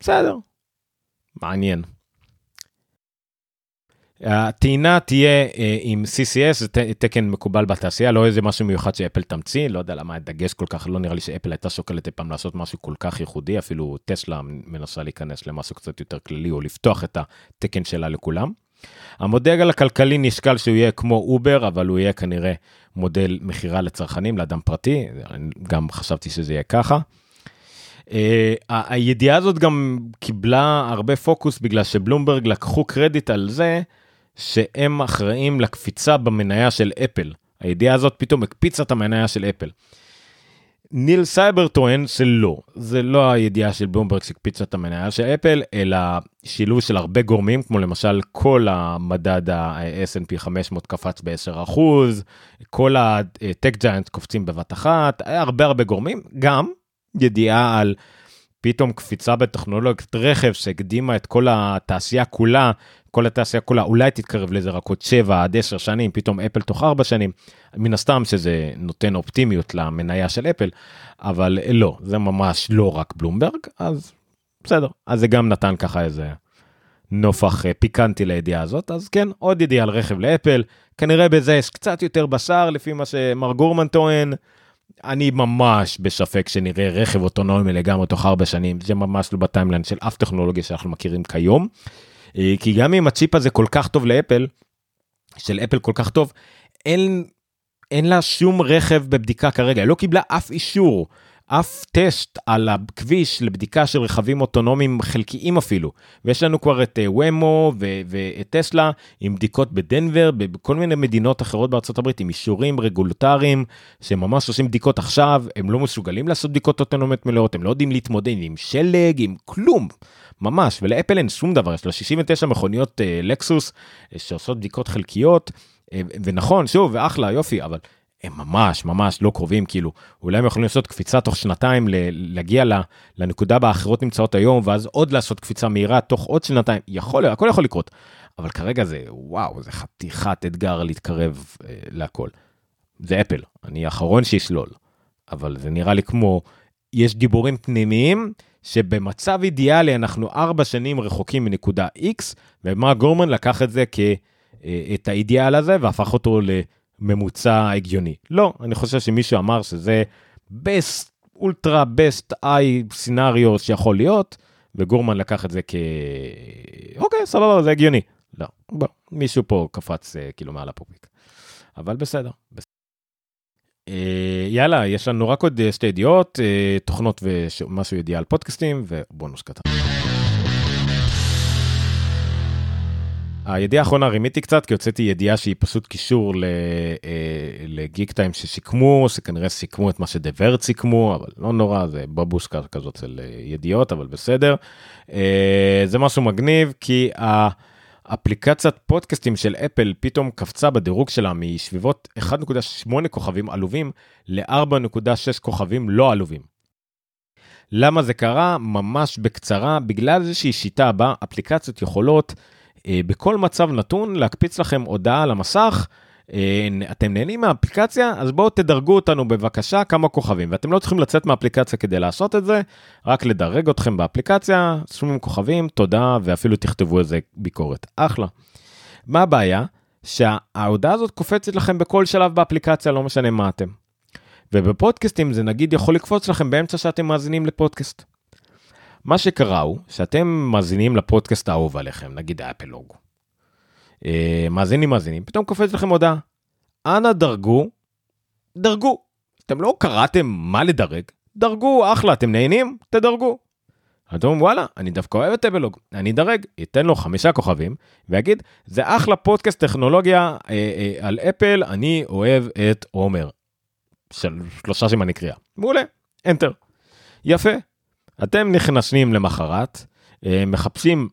בסדר, מעניין. הטעינה תהיה אה, עם CCS, זה תקן מקובל בתעשייה, לא איזה משהו מיוחד שאפל תמציא, לא יודע למה הדגש כל כך, לא נראה לי שאפל הייתה שוקלת אי פעם לעשות משהו כל כך ייחודי, אפילו טסלה מנסה להיכנס למשהו קצת יותר כללי, או לפתוח את התקן שלה לכולם. המודל הכלכלי נשקל שהוא יהיה כמו אובר, אבל הוא יהיה כנראה מודל מכירה לצרכנים, לאדם פרטי, גם חשבתי שזה יהיה ככה. אה, הידיעה הזאת גם קיבלה הרבה פוקוס בגלל שבלומברג לקחו קרדיט על זה שהם אחראים לקפיצה במניה של אפל. הידיעה הזאת פתאום הקפיצה את המניה של אפל. ניל סייברט טוען שלא, זה לא הידיעה של בלומברג שהקפיצה את המניה של אפל, אלא שילוב של הרבה גורמים, כמו למשל כל המדד ה-S&P 500 קפץ ב-10%, כל הטק ג'יינט קופצים בבת אחת, הרבה הרבה גורמים, גם ידיעה על פתאום קפיצה בטכנולוגיית רכב שהקדימה את כל התעשייה כולה, כל התעשייה כולה אולי תתקרב לזה רק עוד 7 עד 10 שנים, פתאום אפל תוך 4 שנים, מן הסתם שזה נותן אופטימיות למניה של אפל, אבל לא, זה ממש לא רק בלומברג, אז בסדר, אז זה גם נתן ככה איזה נופח אה, פיקנטי לידיעה הזאת, אז כן, עוד ידיעה על רכב לאפל, כנראה בזה יש קצת יותר בשר לפי מה שמארק גורמן טוען. אני ממש בספק שנראה רכב אוטונומי לגמרי תוך ארבע שנים, זה ממש לא ב timeline של אף טכנולוגיה שאנחנו מכירים כיום. אה, כי גם אם הצ'יפ הזה כל כך טוב לאפל, של אפל כל כך טוב, אין, אין לה שום רכב בבדיקה כרגע, היא לא קיבלה אף אישור אף טסט על הכביש לבדיקה של רכבים אוטונומיים חלקיים אפילו. ויש לנו כבר את ומו uh, ואת טסלה עם בדיקות בדנבר, בכל מיני מדינות אחרות הברית עם אישורים רגולטריים שממש עושים בדיקות עכשיו, הם לא מסוגלים לעשות בדיקות אוטונומיות מלאות, הם לא יודעים להתמודד עם שלג, עם כלום. ממש, ולאפל אין שום דבר, יש לה 69 מכוניות uh, לקסוס uh, שעושות בדיקות חלקיות, ונכון, שוב, ואחלה, יופי, אבל הם ממש ממש לא קרובים כאילו אולי הם יכולים לעשות קפיצה תוך שנתיים להגיע לנקודה בה האחרות נמצאות היום ואז עוד לעשות קפיצה מהירה תוך עוד שנתיים. יכול הכל יכול לקרות. אבל כרגע זה וואו זה חתיכת אתגר להתקרב אה, להכל. זה אפל אני האחרון שיסלול אבל זה נראה לי כמו יש דיבורים פנימיים שבמצב אידיאלי אנחנו ארבע שנים רחוקים מנקודה x ומה גורמן לקח את זה כאת אה, האידיאל הזה והפך אותו ל... ממוצע הגיוני. לא, אני חושב שמישהו אמר שזה best, אולטרה best eye סינריו שיכול להיות, וגורמן לקח את זה כ... אוקיי, סבבה, זה הגיוני. לא, בוא, מישהו פה קפץ uh, כאילו מעל הפופיק. אבל בסדר. בסדר. Uh, יאללה, יש לנו רק עוד שתי ידיעות, uh, תוכנות ומשהו ידיעה על פודקאסטים ובונוס קטן. הידיעה האחרונה רימיתי קצת כי הוצאתי ידיעה שהיא פשוט קישור אה, לגיק טיים שסיכמו שכנראה סיכמו את מה שדברת סיכמו אבל לא נורא זה בבוסקה כזאת של אה, ידיעות אבל בסדר אה, זה משהו מגניב כי האפליקציית פודקאסטים של אפל פתאום קפצה בדירוג שלה משביבות 1.8 כוכבים עלובים ל-4.6 כוכבים לא עלובים. למה זה קרה? ממש בקצרה בגלל איזושהי שיטה בה אפליקציות יכולות. אה, בכל מצב נתון להקפיץ לכם הודעה על המסך אה, אתם נהנים מהאפליקציה, אז בואו תדרגו אותנו בבקשה כמה כוכבים, ואתם לא צריכים לצאת מהאפליקציה כדי לעשות את זה, רק לדרג אתכם באפליקציה, שימו כוכבים, תודה, ואפילו תכתבו איזה ביקורת. אחלה. מה הבעיה? שההודעה הזאת קופצת לכם בכל שלב באפליקציה, לא משנה מה אתם. ובפודקאסטים זה נגיד יכול לקפוץ לכם באמצע שאתם מאזינים לפודקאסט. מה שקרה הוא שאתם מאזינים לפודקאסט האהוב עליכם, נגיד אפלוג. אה, מאזינים מאזינים, פתאום קופץ לכם הודעה. אנא דרגו, דרגו. אתם לא קראתם מה לדרג, דרגו, אחלה, אתם נהנים? תדרגו. אתם אומרים וואלה, אני דווקא אוהב את אפלוג, אני אדרג, אתן לו חמישה כוכבים, ויגיד, זה אחלה פודקאסט טכנולוגיה אה, אה, על אפל, אני אוהב את עומר. של שלושה סימני קריאה. מעולה, enter. יפה. אתם נכנסים למחרת, אה, מחפשים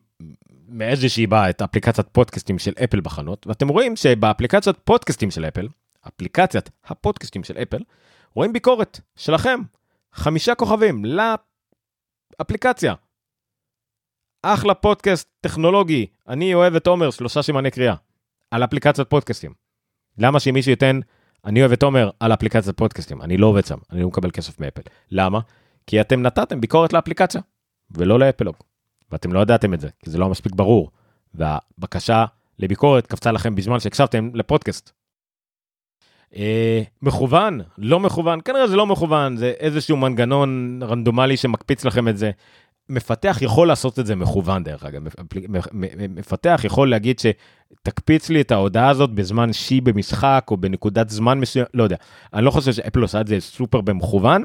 מאיזושהי באה את אפליקציית פודקאסטים של אפל בחנות, ואתם רואים שבאפליקציית פודקאסטים של אפל, אפליקציית הפודקאסטים של אפל, רואים ביקורת שלכם, חמישה כוכבים לאפליקציה. אחלה פודקאסט טכנולוגי, אני אוהב את עומר, שלושה סימני קריאה, על אפליקציית פודקאסטים. למה שמישהו ייתן, אני אוהב את עומר על אפליקציית פודקאסטים, אני לא עובד שם, אני לא מקבל כסף מאפל. למה? כי אתם נתתם ביקורת לאפליקציה, ולא לאפלוג. ואתם לא ידעתם את זה, כי זה לא מספיק ברור. והבקשה לביקורת קפצה לכם בזמן שהקשבתם לפודקאסט. אה, מכוון, לא מכוון, כנראה זה לא מכוון, זה איזשהו מנגנון רנדומלי שמקפיץ לכם את זה. מפתח יכול לעשות את זה מכוון דרך אגב, מפתח יכול להגיד שתקפיץ לי את ההודעה הזאת בזמן שי במשחק או בנקודת זמן מסוים, לא יודע, אני לא חושב שאפל עושה את זה סופר במכוון,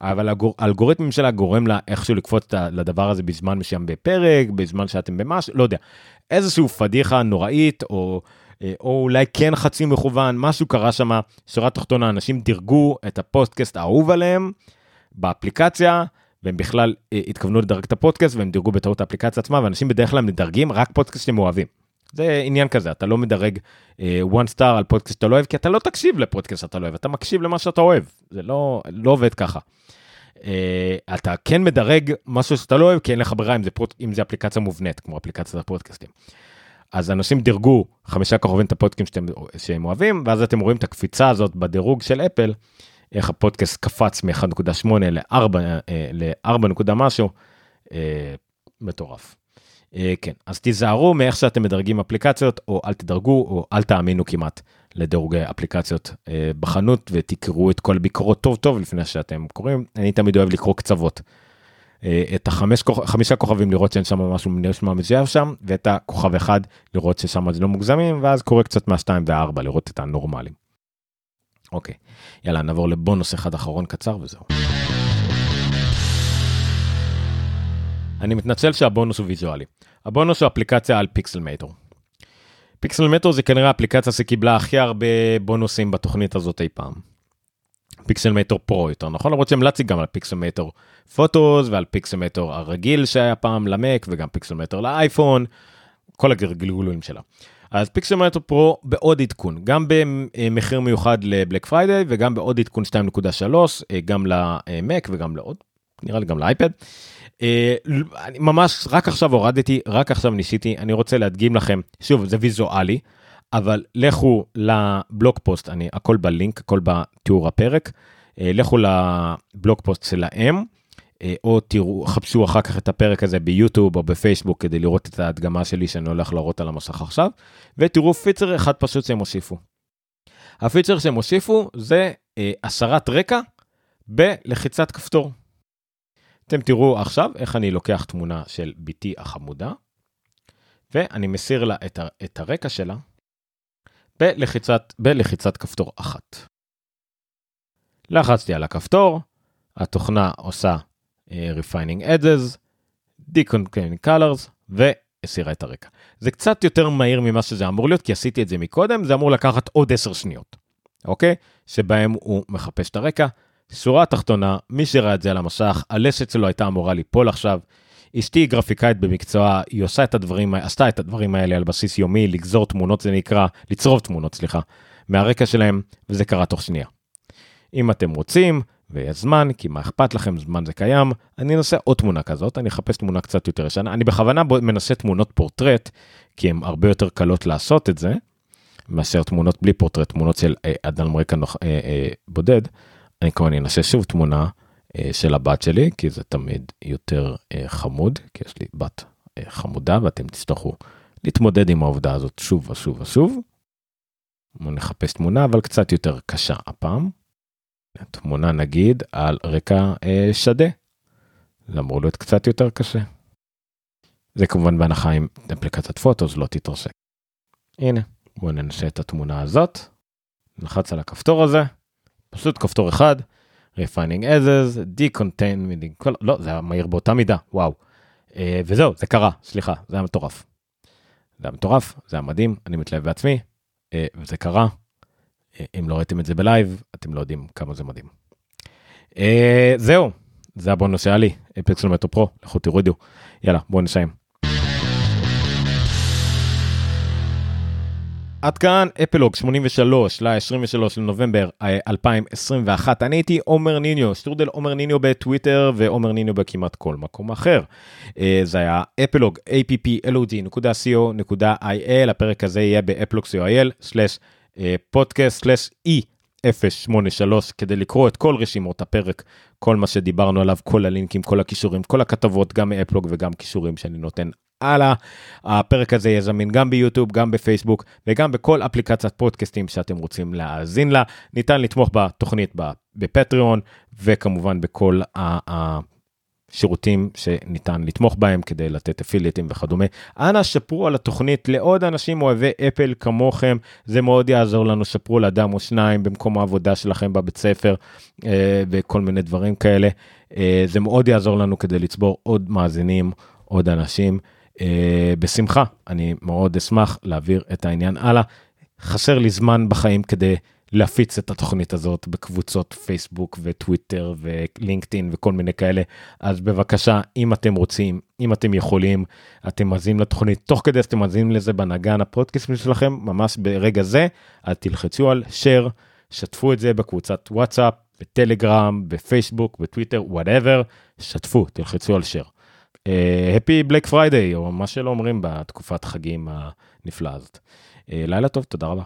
אבל האלגוריתמים שלה גורם לה איכשהו לקפוץ לדבר הזה בזמן מסוים בפרק, בזמן שאתם במש, לא יודע, איזשהו פדיחה נוראית, או, אה, או אולי כן חצי מכוון, משהו קרה שם, שורה תחתונה, אנשים דירגו את הפודקאסט האהוב עליהם באפליקציה, והם בכלל אה, התכוונו לדרג את הפודקאסט, והם דירגו בטעות האפליקציה עצמה, ואנשים בדרך כלל מדרגים רק פודקאסט שהם אוהבים. זה עניין כזה, אתה לא מדרג uh, one star על פודקאסט שאתה לא אוהב, כי אתה לא תקשיב לפודקאסט שאתה לא אוהב, אתה מקשיב למה שאתה אוהב, זה לא, לא עובד ככה. Uh, אתה כן מדרג משהו שאתה לא אוהב, כי אין לך ברירה אם אם זה אפליקציה מובנית, כמו אפליקציית הפודקאסטים. אז אנשים דירגו חמישה כוכבים את הפודקאסטים שאתם, שהם אוהבים, ואז אתם רואים את הקפיצה הזאת בדירוג של אפל, איך הפודקאסט קפץ מ-1.8 ל-4 ל-4 משהו, uh, מטורף. Uh, כן, אז תיזהרו מאיך שאתם מדרגים אפליקציות, או אל תדרגו, או אל תאמינו כמעט לדירוגי אפליקציות uh, בחנות, ותקראו את כל הביקורות טוב טוב לפני שאתם קוראים. אני תמיד אוהב לקרוא קצוות. Uh, את החמש חמישה כוכבים לראות שאין שם משהו נשמע מזויף שם, ואת הכוכב אחד לראות ששם זה לא מוגזמים, ואז קורא קצת מהשתיים והארבע לראות את הנורמלים. אוקיי, יאללה נעבור לבונוס אחד אחרון קצר וזהו. אני מתנצל שהבונוס הוא ויזואלי. הבונוס הוא אפליקציה על Pixelmator. Pixelmator זה כנראה האפליקציה שקיבלה הכי הרבה בונוסים בתוכנית הזאת אי פעם. Pixelmator Pro יותר נכון למרות שהמלצתי גם על Pixelmator Photos ועל Pixelmator הרגיל שהיה פעם למק וגם Pixelmator לאייפון כל הגלגולים שלה. אז Pixelmator Pro בעוד עדכון גם במחיר מיוחד ל Black Friday וגם בעוד עדכון 2.3 גם למק וגם לעוד נראה לי גם לאייפד. אה, אני ממש רק עכשיו הורדתי, רק עכשיו ניסיתי, אני רוצה להדגים לכם, שוב, זה ויזואלי, אבל לכו ל blog post, אני, הכל בלינק, הכל בתיאור הפרק, אה, לכו ל blog post שלהם, אה, או תראו, חפשו אחר כך את הפרק הזה ביוטיוב או בפייסבוק כדי לראות את ההדגמה שלי שאני הולך להראות על המסך עכשיו, ותראו פיצר אחד פשוט שהם הוסיפו. הפיצר שהם הוסיפו זה הסרת רקע בלחיצת כפתור. אתם תראו עכשיו איך אני לוקח תמונה של בתי החמודה, ואני מסיר לה את, ה, את הרקע שלה בלחיצת, בלחיצת כפתור אחת. לחצתי על הכפתור, התוכנה עושה uh, refining edges, deconcaning colors והסירה את הרקע. זה קצת יותר מהיר ממה שזה אמור להיות, כי עשיתי את זה מקודם, זה אמור לקחת עוד 10 שניות, אוקיי? שבהם הוא מחפש את הרקע, שורה תחתונה, מי שראה את זה על המסך, הלסת שלו הייתה אמורה ליפול עכשיו. אשתי היא גרפיקאית במקצועה, היא עושה את הדברים, עשתה את הדברים האלה על בסיס יומי, לגזור תמונות זה נקרא, לצרוב תמונות, סליחה, מהרקע שלהם, וזה קרה תוך שנייה. אם אתם רוצים, ויש זמן, כי מה אכפת לכם, זמן זה קיים, אני אנסה עוד תמונה כזאת, אני אחפש תמונה קצת יותר ישנה, אני בכוונה מנסה תמונות פורטרט, כי הן הרבה יותר קלות לעשות את זה, מאשר תמונות בלי פורטרט, תמונות של אדם רקע נוח, בודד, אני כמובן אנסה שוב תמונה של הבת שלי, כי זה תמיד יותר חמוד, כי יש לי בת חמודה ואתם תצטרכו להתמודד עם העובדה הזאת שוב ושוב ושוב. בואו נחפש תמונה אבל קצת יותר קשה הפעם. תמונה נגיד על רקע אה, שדה. זה אמור להיות קצת יותר קשה. זה כמובן בהנחה עם אפליקציית פוטוס לא תתרסק. הנה בואו ננסה את התמונה הזאת. נלחץ על הכפתור הזה. פשוט כפתור אחד. refining as decontain כל לא זה היה מהיר באותה מידה וואו. אה, וזהו זה קרה סליחה זה היה מטורף. זה היה מטורף זה היה מדהים אני מתלהב בעצמי אה, וזה קרה. אה, אם לא ראיתם את זה ב live אתם לא יודעים כמה זה מדהים. אה, זהו זה הבונוס שהיה לי Pixelmator Pro לכו תורידו יאללה בואו נסיים. עד כאן אפלוג 83 ל-23 לנובמבר 2021 אני הייתי עומר ניניו שטרודל עומר ניניו בטוויטר ועומר ניניו בכמעט כל מקום אחר. זה היה אפלוג applog.co.il הפרק הזה יהיה באפלוג.co.il/podcast/e083 כדי לקרוא את כל רשימות הפרק כל מה שדיברנו עליו כל הלינקים כל הכישורים כל הכתבות גם מאפלוג וגם כישורים שאני נותן הלאה. הפרק הזה יהיה זמין גם ביוטיוב, גם בפייסבוק וגם בכל אפליקציית פודקאסטים שאתם רוצים להאזין לה. ניתן לתמוך בתוכנית בפטריון וכמובן בכל השירותים שניתן לתמוך בהם כדי לתת אפיליטים וכדומה. אנא שפרו על התוכנית לעוד אנשים אוהבי אפל כמוכם, זה מאוד יעזור לנו, שפרו לאדם או שניים במקום העבודה שלכם בבית ספר אה, וכל מיני דברים כאלה. אה, זה מאוד יעזור לנו כדי לצבור עוד מאזינים, עוד אנשים. אה, בשמחה, אני מאוד אשמח להעביר את העניין הלאה. חסר לי זמן בחיים כדי להפיץ את התוכנית הזאת בקבוצות פייסבוק וטוויטר ולינקדאין וכל מיני כאלה אז בבקשה אם אתם רוצים אם אתם יכולים אתם מאזינים לתוכנית תוך כדי שאתם מאזינים לזה בנגן הפודקאסטים שלכם ממש ברגע זה אז תלחצו על share שתפו את זה בקבוצת וואטסאפ בטלגרם בפייסבוק בטוויטר whatever שתפו תלחצו על share. Happy Black Friday או מה שלא אומרים בתקופת חגים הנפלאה הזאת. אה, לילה טוב תודה רבה.